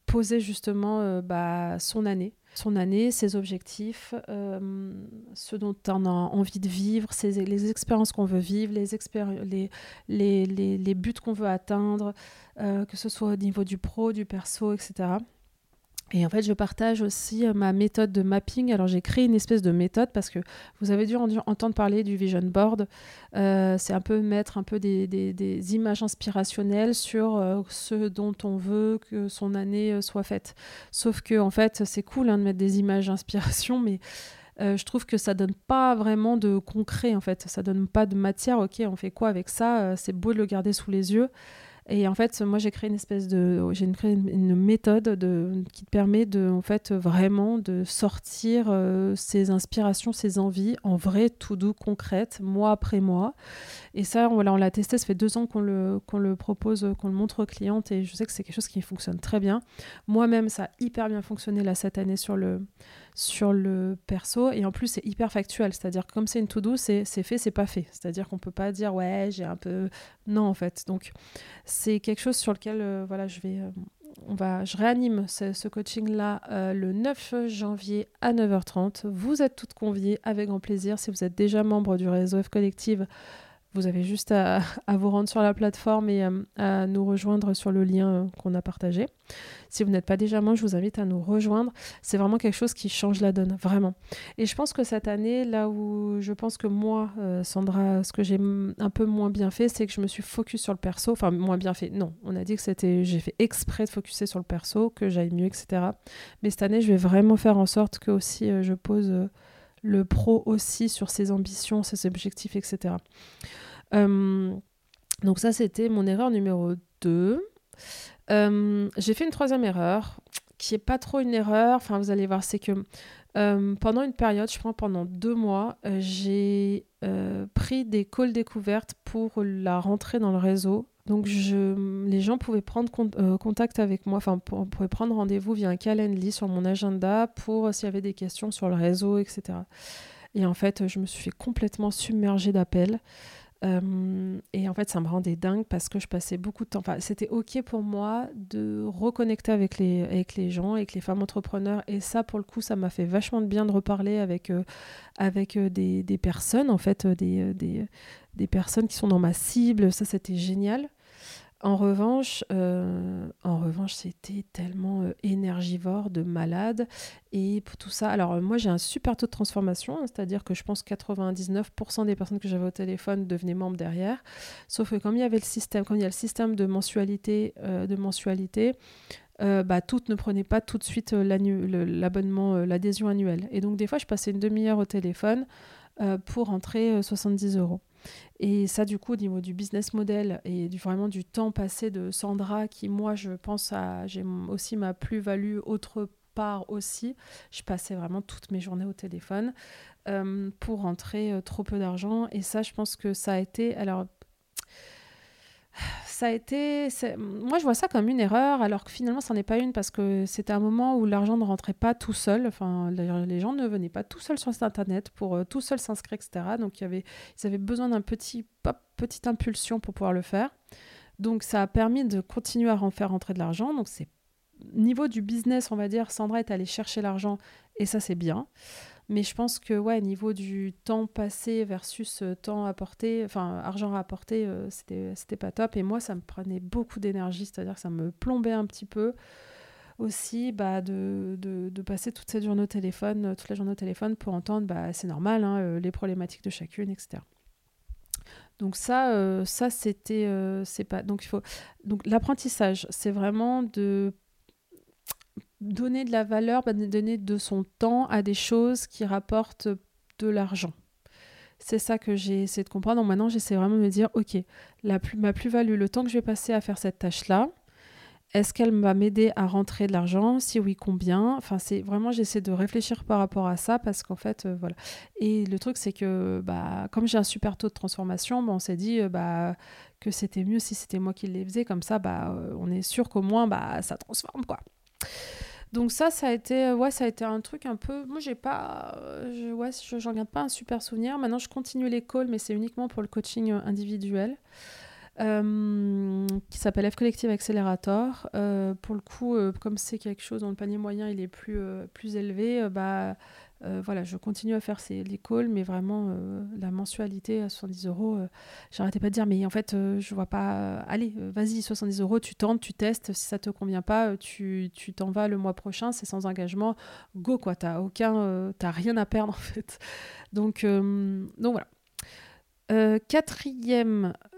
[SPEAKER 1] poser justement bah, son année son année, ses objectifs, euh, ce dont on a envie de vivre, les expériences qu'on veut vivre, les, buts qu'on veut atteindre, euh, que ce soit au niveau du pro, du perso, etc. Et en fait, je partage aussi euh, ma méthode de mapping. Alors, j'ai créé une espèce de méthode parce que vous avez dû entendre parler du vision board. Euh, c'est un peu mettre un peu des, images inspirationnelles sur euh, ce dont on veut que son année soit faite. Sauf que, en fait, c'est cool hein, de mettre des images d'inspiration, mais je trouve que ça donne pas vraiment de concret, en fait. Ça donne pas de matière. Ok, on fait quoi avec ça? C'est beau de le garder sous les yeux. Et en fait, moi, j'ai créé une espèce de, j'ai créé une, méthode de, qui te permet de, en fait, vraiment de sortir euh, ces inspirations, ces envies en vrai, tout doux, concrètes, mois après mois. Et ça, voilà, on l'a testé. Ça fait deux ans qu'on le, qu'on le propose, qu'on le montre aux clientes, et je sais que c'est quelque chose qui fonctionne très bien. Moi-même, ça a hyper bien fonctionné là cette année sur le sur le perso et en plus c'est hyper factuel. C'est-à-dire comme c'est une to do c'est fait c'est pas fait. C'est-à-dire qu'on peut pas dire ouais j'ai un peu non en fait. Donc c'est quelque chose sur lequel euh, voilà je vais euh, on va je réanime ce, coaching là euh, le 9 janvier à 9h30 vous êtes toutes conviées avec grand plaisir. Si vous êtes déjà membre du réseau F Collective vous avez juste à, vous rendre sur la plateforme et euh, à nous rejoindre sur le lien euh, qu'on a partagé. Si vous n'êtes pas déjà membre, je vous invite à nous rejoindre. C'est vraiment quelque chose qui change la donne, vraiment. Et je pense que cette année, là où je pense que moi, euh, Sandra, ce que j'ai un peu moins bien fait, c'est que je me suis focus sur le perso. Enfin, moins bien fait. Non, on a dit que c'était, j'ai fait exprès de focuser sur le perso, que j'aille mieux, etc. Mais cette année, je vais vraiment faire en sorte que aussi je pose le pro aussi sur ses ambitions, ses objectifs, etc. Euh, donc ça, c'était mon erreur numéro 2. Euh, j'ai fait une troisième erreur, qui est pas trop une erreur. Enfin, vous allez voir, c'est que euh, pendant une période, je crois pendant deux mois, j'ai pris des calls découvertes pour la rentrée dans le réseau. Donc je, les gens pouvaient prendre contact avec moi, enfin on pouvait prendre rendez-vous via un calendly sur mon agenda pour s'il y avait des questions sur le réseau, etc. Et en fait, je me suis complètement submerger d'appels. Euh, et en fait, ça me rendait dingue parce que je passais beaucoup de temps. Enfin, c'était OK pour moi de reconnecter avec les, avec les gens, avec les femmes entrepreneurs. Et ça, pour le coup, ça m'a fait vachement de bien de reparler avec, euh, avec euh, des, personnes, en fait, des, des, personnes qui sont dans ma cible. Ça, c'était génial. En revanche, euh, en revanche, c'était tellement euh, énergivore, de malade. Et pour tout ça, alors euh, moi j'ai un super taux de transformation, hein, c'est-à-dire que je pense que 99% des personnes que j'avais au téléphone devenaient membres derrière. Sauf que comme il y avait le système, comme il y a le système de mensualité, de mensualité, bah, toutes ne prenaient pas tout de suite l'abonnement, l'adhésion annuelle. Et donc des fois, je passais une demi-heure au téléphone pour rentrer 70 euros. Et ça, du coup, au niveau du business model et du, vraiment du temps passé de Sandra, qui, moi, je pense à. J'ai aussi ma plus-value autre part aussi. Je passais vraiment toutes mes journées au téléphone euh, pour rentrer euh, trop peu d'argent. Et ça, je pense que ça a été. Alors, ça a été. Moi, je vois ça comme une erreur, alors que finalement, ça n'en est pas une, parce que c'était un moment où l'argent ne rentrait pas tout seul. Enfin, les gens ne venaient pas tout seuls sur Internet pour euh, tout seul s'inscrire, etc. Donc, y avait, ils avaient besoin d'un petit pop, petite impulsion pour pouvoir le faire. Donc, ça a permis de continuer à en faire rentrer de l'argent. Donc, c'est niveau du business, on va dire, Sandra est allée chercher l'argent, et ça, c'est bien. Mais je pense que, ouais, niveau du temps passé versus euh, temps apporté, enfin, argent à apporter, euh, c'était, c'était pas top. Et moi, ça me prenait beaucoup d'énergie, c'est-à-dire que ça me plombait un petit peu aussi bah, de, de, passer toute cette journée au téléphone, euh, toute la journée au téléphone pour entendre, bah, c'est normal, hein, les problématiques de chacune, etc. Donc ça, ça c'était, c'est pas. Donc il faut. Donc l'apprentissage, c'est vraiment de donner de la valeur, bah, donner de son temps à des choses qui rapportent de l'argent. C'est ça que j'ai essayé de comprendre. Donc maintenant, j'essaie vraiment de me dire, ok, la plus, ma plus-value, le temps que je vais passer à faire cette tâche-là, est-ce qu'elle va m'aider à rentrer de l'argent? Si oui, combien? Enfin, c'est vraiment, j'essaie de réfléchir par rapport à ça parce qu'en fait, euh, voilà. Et le truc, c'est que, bah, comme j'ai un super taux de transformation, bah, on s'est dit euh, bah, que c'était mieux si c'était moi qui les faisais. Comme ça, bah, euh, on est sûr qu'au moins, bah, ça transforme, quoi. Donc ça, ça a été, euh, ouais, ça a été un truc un peu. Moi, j'ai pas, euh, je, ouais, j'en garde pas un super souvenir. Maintenant, je continue calls, mais c'est uniquement pour le coaching euh, individuel. qui s'appelle F Collective Accelerator. pour le coup, comme c'est quelque chose dont le panier moyen il est plus, plus élevé, bah, euh, voilà, je continue à faire ces, les calls, mais vraiment euh, la mensualité à 70 euros, j'arrêtais pas de dire, mais en fait, je vois pas. allez, vas-y, 70 euros, tu tentes, tu testes. Si ça te convient pas, tu t'en vas le mois prochain, c'est sans engagement. Go, quoi. T'as aucun, t'as rien à perdre, en fait. Donc, donc voilà. Euh, quatrième, euh,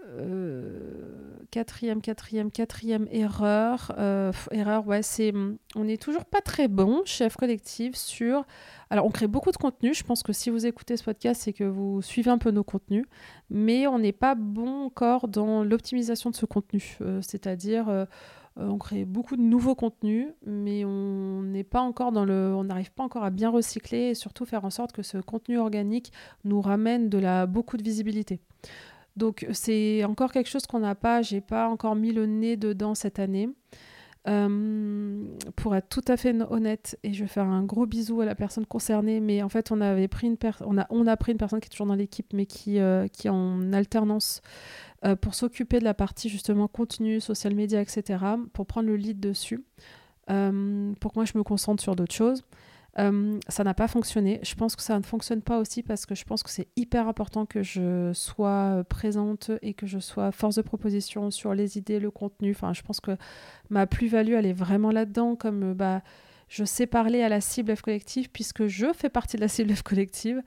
[SPEAKER 1] quatrième, quatrième, quatrième erreur. Euh, erreur, ouais, c'est. On n'est toujours pas très bon, chef collectif, sur. Alors, on crée beaucoup de contenu. Je pense que si vous écoutez ce podcast, c'est que vous suivez un peu nos contenus. Mais on n'est pas bon encore dans l'optimisation de ce contenu. C'est-à-dire euh, on crée beaucoup de nouveaux contenus, mais on n'est pas encore dans le, on n'arrive pas encore à bien recycler et surtout faire en sorte que ce contenu organique nous ramène de la beaucoup de visibilité. Donc c'est encore quelque chose qu'on n'a pas, j'ai pas encore mis le nez dedans cette année. Euh, pour être tout à fait honnête, et je vais faire un gros bisou à la personne concernée, mais en fait, on avait pris une on a, on a pris une personne qui est toujours dans l'équipe, mais qui, euh, qui est en alternance euh, pour s'occuper de la partie justement contenu, social media, etc., pour prendre le lead dessus, pour que moi je me concentre sur d'autres choses. Euh, ça n'a pas fonctionné. Je pense que ça ne fonctionne pas aussi parce que je pense que c'est hyper important que je sois présente et que je sois force de proposition sur les idées, le contenu. Enfin, je pense que ma plus-value, elle est vraiment là-dedans, comme bah, je sais parler à la cible F collective puisque je fais partie de la cible F collective.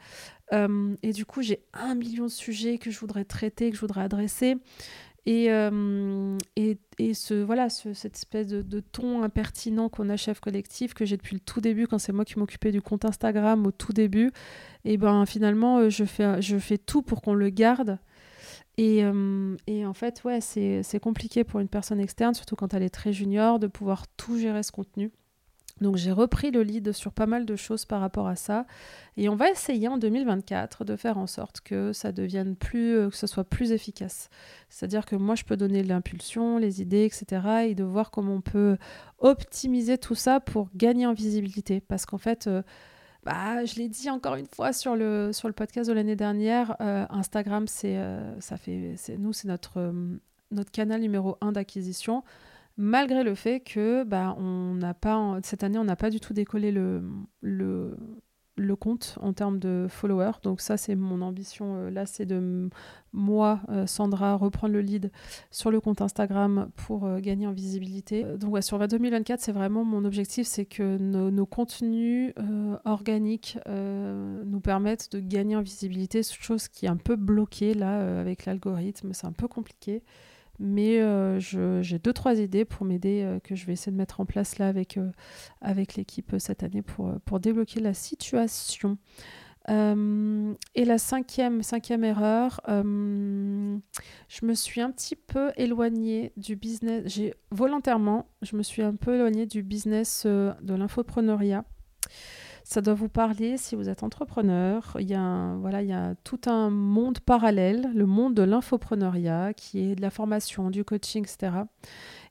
[SPEAKER 1] Euh, et du coup, j'ai un million de sujets que je voudrais traiter, que je voudrais adresser. Et, euh, et, et, ce, voilà, ce, cette espèce de, ton impertinent qu'on a chef collectif, que j'ai depuis le tout début, quand c'est moi qui m'occupais du compte Instagram au tout début, et ben finalement, euh, je fais, je fais tout pour qu'on le garde. Et, et, en fait, ouais, c'est compliqué pour une personne externe, surtout quand elle est très junior, de pouvoir tout gérer ce contenu. Donc j'ai repris le lead sur pas mal de choses par rapport à ça et on va essayer en 2024 de faire en sorte que ça devienne plus euh, que ce soit plus efficace. C'est-à-dire que moi je peux donner l'impulsion, les idées, etc. et de voir comment on peut optimiser tout ça pour gagner en visibilité parce qu'en fait euh, bah, je l'ai dit encore une fois sur le, sur le podcast de l'année dernière, euh, Instagram, c'est nous, c'est notre, notre canal numéro un d'acquisition malgré le fait que bah, on n'a pas, cette année, on n'a pas du tout décollé le, compte en termes de followers. Donc ça, c'est mon ambition. Euh, là, c'est de moi, euh, Sandra, reprendre le lead sur le compte Instagram pour euh, gagner en visibilité. donc ouais, sur 2024, c'est vraiment mon objectif, c'est que nos, nos contenus organiques nous permettent de gagner en visibilité, chose qui est un peu bloquée là avec l'algorithme. C'est un peu compliqué. Mais euh, j'ai deux, trois idées pour m'aider euh, que je vais essayer de mettre en place là avec, euh, avec l'équipe cette année pour, pour débloquer la situation. et la cinquième, cinquième erreur, je me suis un petit peu éloignée du business. J'ai volontairement, je me suis un peu éloignée du business de l'infopreneuriat. Ça doit vous parler si vous êtes entrepreneur. Il y a, voilà, il y a tout un monde parallèle, le monde de l'infopreneuriat, qui est de la formation, du coaching, etc.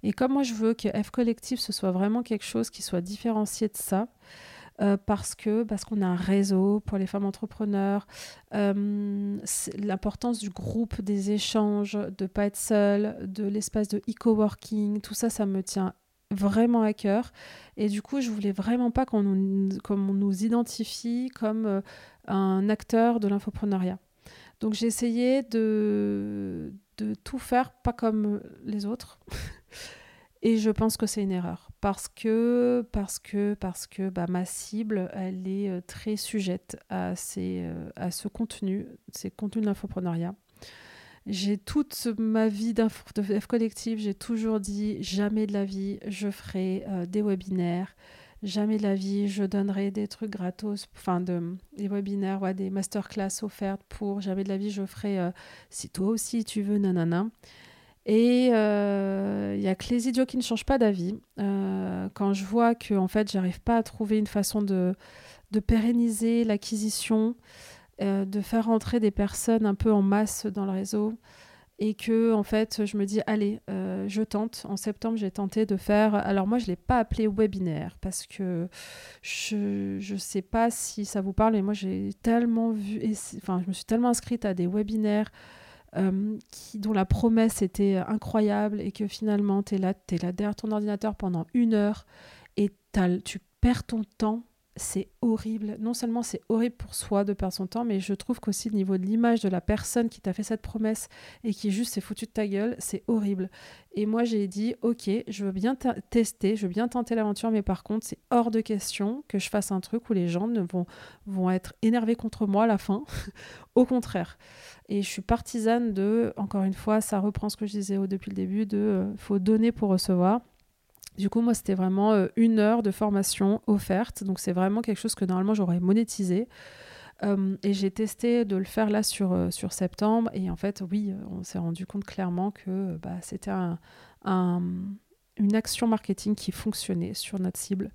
[SPEAKER 1] Et comme moi, je veux que F Collectif, ce soit vraiment quelque chose qui soit différencié de ça, euh, parce que parce qu'on a un réseau pour les femmes entrepreneurs, euh, l'importance du groupe, des échanges, de pas être seule, de l'espace de e-coworking, tout ça, ça me tient vraiment à cœur. Et du coup, je voulais vraiment pas qu'on nous, nous identifie comme euh, un acteur de l'infopreneuriat. Donc j'ai essayé de, de tout faire pas comme les autres. Et je pense que c'est une erreur parce que parce que parce que bah, ma cible elle est euh, très sujette à ces euh, à ce contenu, ces contenus de l'infopreneuriat. J'ai toute ma vie de F collective, j'ai toujours dit jamais de la vie je ferai euh, des webinaires, jamais de la vie je donnerai des trucs gratos, enfin de, des webinaires, ouais, des masterclass offertes pour, jamais de la vie je ferai euh, si toi aussi tu veux, nanana. Et il euh, y a que les idiots qui ne changent pas d'avis. quand je vois que en fait j'arrive pas à trouver une façon de pérenniser l'acquisition, euh, de faire rentrer des personnes un peu en masse dans le réseau et que en fait je me dis allez euh, je tente. En septembre j'ai tenté de faire alors moi je l'ai pas appelé webinaire parce que je je sais pas si ça vous parle mais moi j'ai tellement vu enfin je me suis tellement inscrite à des webinaires euh, qui, dont la promesse était incroyable et que finalement tu es là, es là derrière ton ordinateur pendant une heure et tu perds ton temps c'est horrible. Non seulement c'est horrible pour soi de perdre son temps, mais je trouve qu'aussi au niveau de l'image de la personne qui t'a fait cette promesse et qui juste s'est foutu de ta gueule, c'est horrible. Et moi j'ai dit, ok, je veux bien tester, je veux bien tenter l'aventure, mais par contre c'est hors de question que je fasse un truc où les gens ne vont, vont être énervés contre moi à la fin. au contraire. Et je suis partisane de, encore une fois, ça reprend ce que je disais depuis le début, de euh, faut donner pour recevoir. Du coup, moi, c'était vraiment euh, une heure de formation offerte. Donc, c'est vraiment quelque chose que normalement, j'aurais monétisé. Euh, et j'ai testé de le faire là sur, euh, sur septembre. Et en fait, oui, on s'est rendu compte clairement que bah, c'était un, une action marketing qui fonctionnait sur notre cible.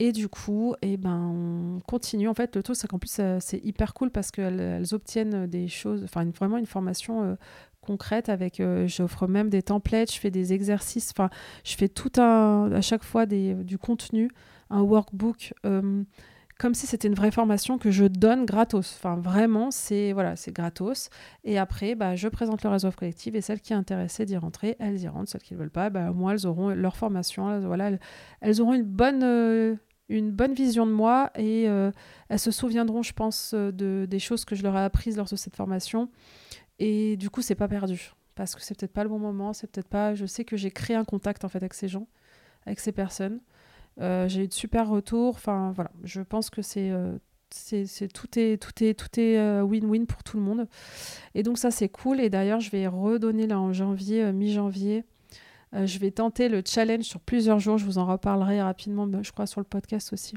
[SPEAKER 1] Et du coup, eh ben, on continue. En fait, le truc, c'est qu'en plus, c'est hyper cool parce qu'elles elles obtiennent des choses, enfin, vraiment une formation concrète avec euh, j'offre même des templates je fais des exercices enfin je fais tout un à chaque fois des, du contenu un workbook euh, comme si c'était une vraie formation que je donne gratos. Enfin vraiment c'est voilà c'est gratos. Et après bah, je présente le réseau collective et celles qui sont intéressées d'y rentrer elles y rentrent. Celles qui ne veulent pas bah, moi elles auront leur formation. Voilà elles, auront une bonne euh, une bonne vision de moi et elles se souviendront, je pense, de, des choses que je leur ai apprises lors de cette formation et du coup, c'est pas perdu. Parce que c'est peut-être pas le bon moment, c'est peut-être pas. Je sais que j'ai créé un contact en fait avec ces gens, avec ces personnes. Euh, j'ai eu de super retours. Enfin voilà, je pense que c'est euh, c'est, tout est tout est tout est euh, win-win pour tout le monde. Et donc ça c'est cool. Et d'ailleurs, je vais redonner là en janvier, mi-janvier. je vais tenter le challenge sur plusieurs jours. Je vous en reparlerai rapidement, je crois, sur le podcast aussi.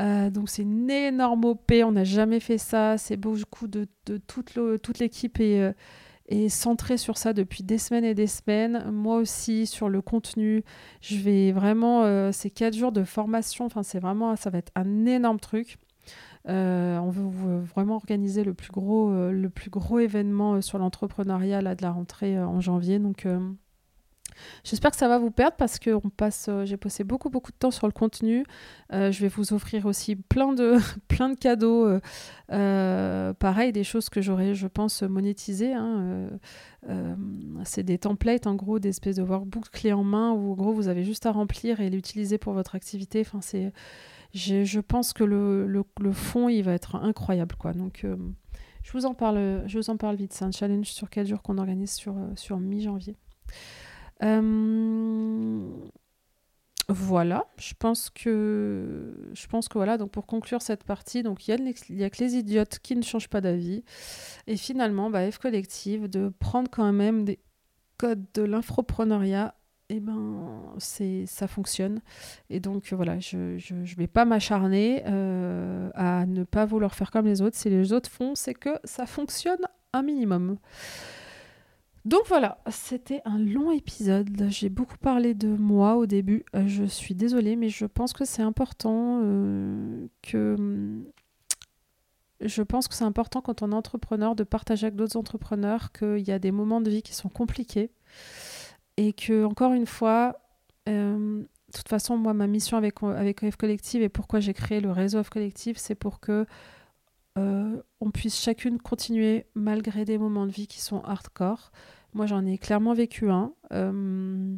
[SPEAKER 1] Euh, donc c'est une énorme OP, on n'a jamais fait ça, c'est beaucoup de, toute l'équipe est, euh, est, centrée sur ça depuis des semaines et des semaines. Moi aussi sur le contenu, je vais vraiment, euh, ces quatre jours de formation, c'est vraiment, ça va être un énorme truc. on veut vraiment organiser le plus gros, le plus gros événement sur l'entrepreneuriat de la rentrée en janvier. Donc J'espère que ça va vous perdre parce que on passe, euh, j'ai passé beaucoup beaucoup de temps sur le contenu. Euh, je vais vous offrir aussi plein de, plein de cadeaux. Euh, pareil, des choses que j'aurais, je pense, monétisées. Hein, c'est des templates, en gros, des espèces de workbooks clés en main où, en gros, vous avez juste à remplir et l'utiliser pour votre activité. Enfin, je pense que le, le, le, fond, il va être incroyable, quoi. Donc, je vous en parle, je vous en parle vite. C'est un challenge sur 4 jours qu'on organise sur, sur mi-janvier. Euh, voilà, je pense que voilà. Donc pour conclure cette partie, donc il y a, que les idiotes qui ne changent pas d'avis. Et finalement, bah, F collective de prendre quand même des codes de l'infropreneuriat et eh ben c'est ça fonctionne et donc voilà je je, vais pas m'acharner euh, à ne pas vouloir faire comme les autres si les autres font c'est que ça fonctionne un minimum donc voilà, c'était un long épisode. J'ai beaucoup parlé de moi au début. Euh, je suis désolée, mais je pense que c'est important euh, que je pense que c'est important quand on est entrepreneur de partager avec d'autres entrepreneurs qu'il y a des moments de vie qui sont compliqués et que encore une fois, euh, de toute façon, moi, ma mission avec avec OF Collective et pourquoi j'ai créé le réseau OF Collective, c'est pour que on puisse chacune continuer malgré des moments de vie qui sont hardcore. Moi, j'en ai clairement vécu un. Euh,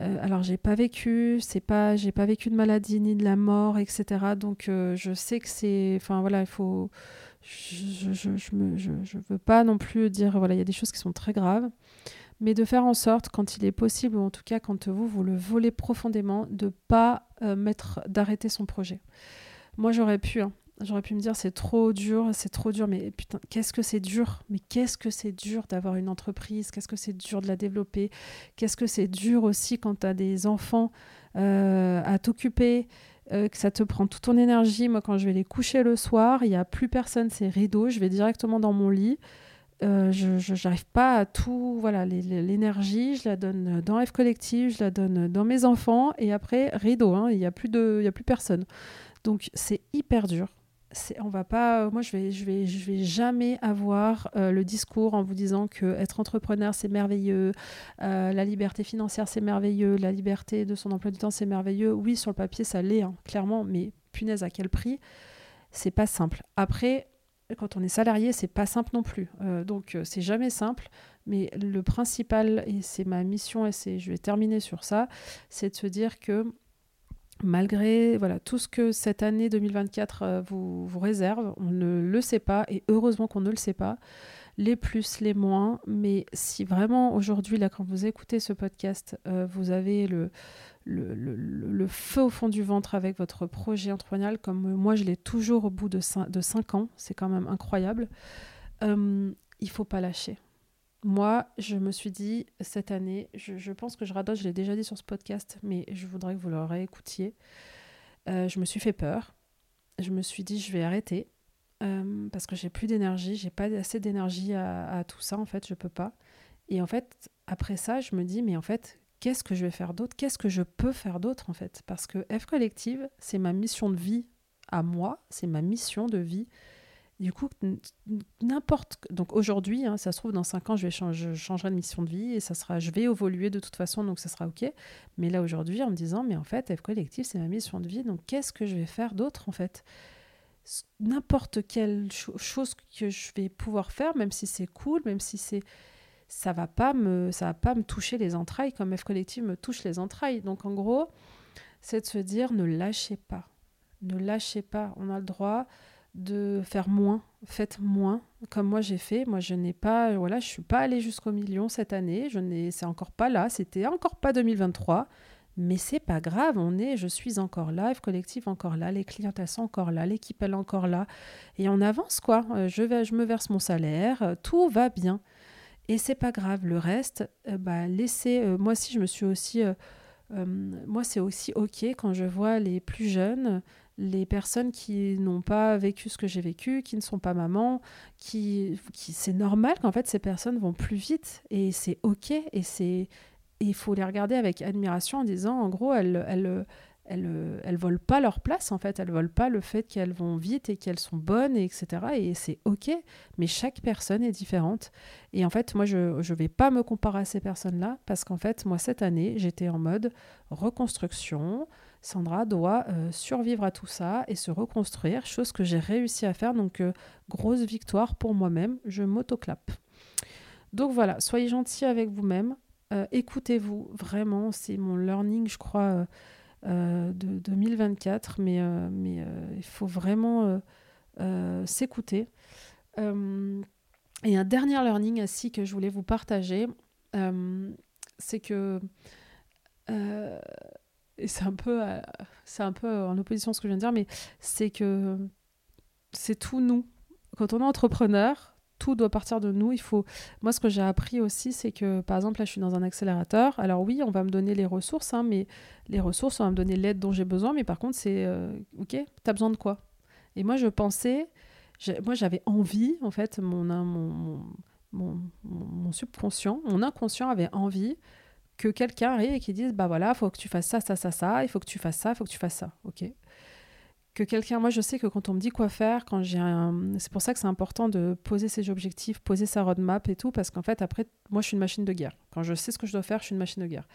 [SPEAKER 1] euh, alors, j'ai pas vécu, c'est pas, j'ai pas vécu de maladie ni de la mort, etc. Donc, euh, je sais que c'est, enfin voilà, il faut, je, je, je, je, veux pas non plus dire, voilà, il y a des choses qui sont très graves, mais de faire en sorte, quand il est possible, ou en tout cas quand vous vous le volez profondément, de pas mettre, d'arrêter son projet. Moi, j'aurais pu, hein, J'aurais pu me dire c'est trop dur, c'est trop dur, mais putain, qu'est-ce que c'est dur? Mais qu'est-ce que c'est dur d'avoir une entreprise? Qu'est-ce que c'est dur de la développer? Qu'est-ce que c'est dur aussi quand tu as des enfants euh, à t'occuper, euh, que ça te prend toute ton énergie? Moi, quand je vais les coucher le soir, il n'y a plus personne, c'est rideau, je vais directement dans mon lit. Euh, je n'arrive pas à tout, voilà, l'énergie, je la donne dans F Collective, je la donne dans mes enfants, et après, rideau, hein, il n'y a, plus de, a plus personne. Donc c'est hyper dur on va pas moi je vais je vais je vais jamais avoir euh, le discours en vous disant que être entrepreneur c'est merveilleux euh, la liberté financière c'est merveilleux la liberté de son emploi du temps c'est merveilleux. Oui sur le papier ça l'est hein, clairement mais punaise à quel prix? C'est pas simple. Après quand on est salarié c'est pas simple non plus. Euh, donc c'est jamais simple mais le principal et c'est ma mission et c'est je vais terminer sur ça c'est de se dire que malgré voilà tout ce que cette année 2024 euh, vous, vous réserve, on ne le sait pas et heureusement qu'on ne le sait pas, les plus, les moins, mais si vraiment aujourd'hui, là, quand vous écoutez ce podcast, euh, vous avez le, feu au fond du ventre avec votre projet entrepreneurial, comme moi je l'ai toujours au bout de 5, de cinq ans, c'est quand même incroyable, euh, il faut pas lâcher. Moi, je me suis dit cette année, je, pense que je radote, je l'ai déjà dit sur ce podcast, mais je voudrais que vous le réécoutiez. Euh, je me suis fait peur. Je me suis dit, je vais arrêter euh, parce que j'ai plus d'énergie, j'ai pas assez d'énergie à, tout ça, en fait, je peux pas. Et en fait, après ça, je me dis, mais en fait, qu'est-ce que je vais faire d'autre? Qu'est-ce que je peux faire d'autre, en fait? Parce que F Collective, c'est ma mission de vie à moi, c'est ma mission de vie du coup, n'importe. Donc aujourd'hui, hein, ça se trouve, dans 5 ans, je, vais changer, changerai de mission de vie et ça sera, je vais évoluer de toute façon, donc ça sera OK. Mais là, aujourd'hui, en me disant, mais en fait, F Collectif, c'est ma mission de vie, donc qu'est-ce que je vais faire d'autre, en fait? N'importe quelle chose que je vais pouvoir faire, même si c'est cool, même si c'est. Ça va pas me, ça va pas me toucher les entrailles comme F Collectif me touche les entrailles. Donc en gros, c'est de se dire ne lâchez pas, ne lâchez pas. On a le droit de faire moins, faites moins, comme moi j'ai fait. Moi, je n'ai pas, voilà, je suis pas allée jusqu'au million cette année. Je n'ai, c'est encore pas là. C'était encore pas 2023, mais c'est pas grave. On est, je suis encore là, F collectif encore là, les clientes elles sont encore là, l'équipe elle est encore là, et on avance quoi. Euh, je vais, je me verse mon salaire, euh, tout va bien, et c'est pas grave. Le reste, euh, bah laissez. moi si je me suis aussi moi, c'est aussi OK quand je vois les plus jeunes les personnes qui n'ont pas vécu ce que j'ai vécu, qui ne sont pas mamans, qui, qui c'est normal qu'en fait ces personnes vont plus vite et c'est ok et c'est il faut les regarder avec admiration en disant en gros elles elles elles, elles volent pas leur place en fait, elles volent pas le fait qu'elles vont vite et qu'elles sont bonnes et etc. Et c'est ok, mais chaque personne est différente. Et en fait, moi, je ne vais pas me comparer à ces personnes-là parce qu'en fait, moi, cette année, j'étais en mode reconstruction, Sandra doit euh, survivre à tout ça et se reconstruire, chose que j'ai réussi à faire. Donc, euh, grosse victoire pour moi-même, je m'autoclappe. Donc voilà, soyez gentils avec vous-même, euh, écoutez-vous, vraiment, c'est mon learning, je crois, de 2024, mais, mais il faut vraiment s'écouter. et un dernier learning ainsi que je voulais vous partager, c'est que et c'est un peu euh, c'est un peu en opposition à ce que je viens de dire mais c'est que c'est tout nous. Quand on est entrepreneur tout doit partir de nous. Il faut moi ce que j'ai appris aussi c'est que par exemple là je suis dans un accélérateur. Alors oui on va me donner les ressources hein, mais les ressources on va me donner l'aide dont j'ai besoin mais par contre c'est euh, ok t'as besoin de quoi? Et moi je pensais moi j'avais envie en fait mon mon, mon, mon, mon subconscient mon inconscient avait envie que quelqu'un arrive et qui dise bah voilà, faut que tu fasses ça, ça, ça, ça, il faut que tu fasses ça, il faut que tu fasses ça, ok Que quelqu'un, moi je sais que quand on me dit quoi faire, quand j'ai un, c'est pour ça que c'est important de poser ses objectifs, poser sa roadmap et tout, parce qu'en fait après, moi je suis une machine de guerre. Quand je sais ce que je dois faire, je suis une machine de guerre.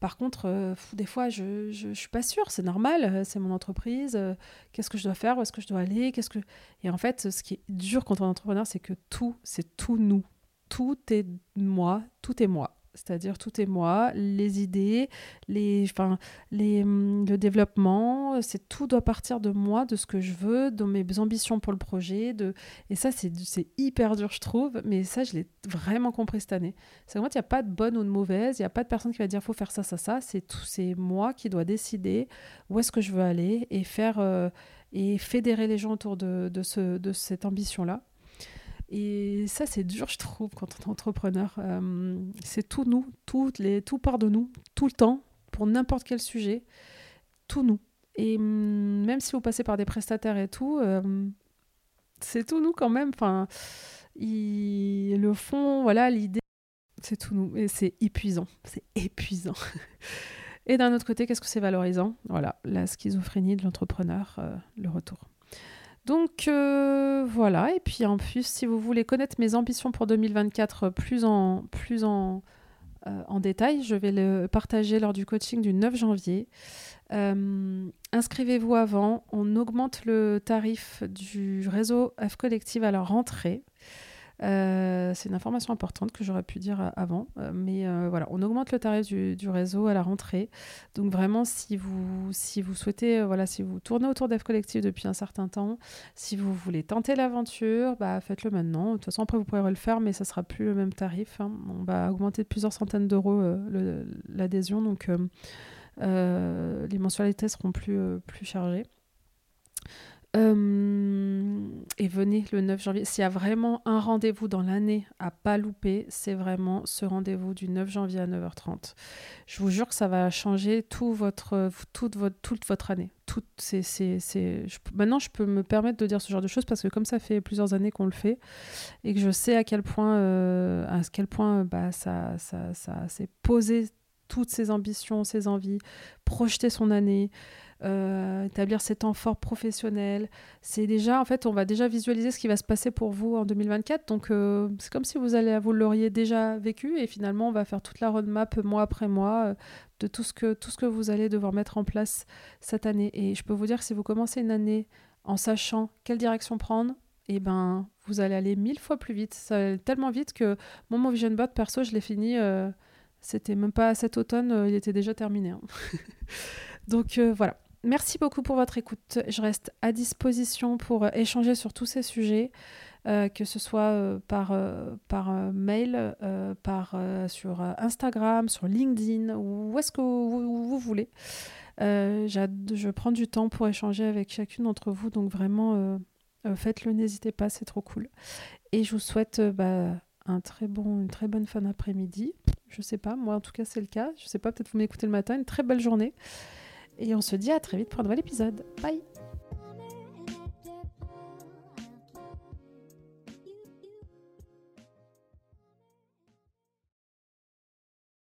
[SPEAKER 1] Par contre, euh, des fois, je, je, suis pas sûre, c'est normal, euh, c'est mon entreprise, euh, qu'est-ce que je dois faire, où est-ce que je dois aller, qu'est-ce que... Et en fait, ce qui est dur quand on est entrepreneur, c'est que tout, c'est tout nous. Tout est moi, tout est moi c'est-à-dire tout est moi, les idées, les, enfin, les, hum, le développement, c'est tout doit partir de moi, de ce que je veux, de mes ambitions pour le projet. De... Et ça, c'est hyper dur, je trouve, mais ça, je l'ai vraiment compris cette année. C'est moi, il n'y a pas de bonne ou de mauvaise, il n'y a pas de personne qui va dire faut faire ça, ça, ça. C'est moi qui dois décider où est-ce que je veux aller et faire euh, et fédérer les gens autour de, de, ce, de cette ambition-là. Et ça, c'est dur, je trouve, quand on est entrepreneur. Euh, c'est tout nous, tout, les, tout part de nous, tout le temps, pour n'importe quel sujet, tout nous. Et hum, même si vous passez par des prestataires et tout, euh, c'est tout nous quand même. Enfin, le fond, voilà, l'idée, c'est tout nous. Et c'est épuisant. C'est épuisant. et d'un autre côté, qu'est-ce que c'est valorisant? Voilà, la schizophrénie de l'entrepreneur, euh, le retour. Donc euh, voilà, et puis en plus, si vous voulez connaître mes ambitions pour 2024 plus en, plus en, euh, en détail, je vais le partager lors du coaching du 9 janvier. Euh, inscrivez-vous avant, on augmente le tarif du réseau F Collective à la rentrée. Euh, c'est une information importante que j'aurais pu dire avant, mais voilà, on augmente le tarif du, réseau à la rentrée. Donc vraiment, si vous, si vous souhaitez, voilà, si vous tournez autour d'Ef Collective depuis un certain temps, si vous voulez tenter l'aventure, bah, faites-le maintenant. De toute façon, après, vous pourrez le faire, mais ça sera plus le même tarif. Hein. On va augmenter de plusieurs centaines d'euros l'adhésion, donc les mensualités seront plus, plus chargées. Euh, et venez le 9 janvier. S'il y a vraiment un rendez-vous dans l'année à pas louper, c'est vraiment ce rendez-vous du 9 janvier à 9h30. Je vous jure que ça va changer tout votre, toute, votre, toute votre année. Tout, c'est, c'est, c'est... maintenant, je peux me permettre de dire ce genre de choses parce que comme ça fait plusieurs années qu'on le fait et que je sais à quel point, euh, à quel point bah, ça, ça, ça s'est posé toutes ses ambitions, ses envies, projeter son année. Euh, établir ses temps forts professionnels. C'est déjà, en fait, on va déjà visualiser ce qui va se passer pour vous en 2024. Donc, euh, c'est comme si vous, allez, vous l'auriez déjà vécu et finalement, on va faire toute la roadmap mois après mois euh, de tout ce, que, tout ce que vous allez devoir mettre en place cette année. Et je peux vous dire que si vous commencez une année en sachant quelle direction prendre, et eh ben, vous allez aller mille fois plus vite. Ça va tellement vite que mon Vision Board, perso, je l'ai fini. c'était même pas cet automne, il était déjà terminé. Hein. Donc voilà. Merci beaucoup pour votre écoute. Je reste à disposition pour euh, échanger sur tous ces sujets, euh, que ce soit euh, par, par mail, par, sur Instagram, sur LinkedIn, ou où est-ce que vous, voulez. je prends du temps pour échanger avec chacune d'entre vous, donc vraiment, faites-le, n'hésitez pas, c'est trop cool. Et je vous souhaite bah, un très bon, une très bonne fin d'après-midi. Je sais pas, moi en tout cas c'est le cas. Je sais pas, peut-être vous m'écoutez le matin. Une très belle journée. Et on se dit à très vite pour un nouvel épisode. Bye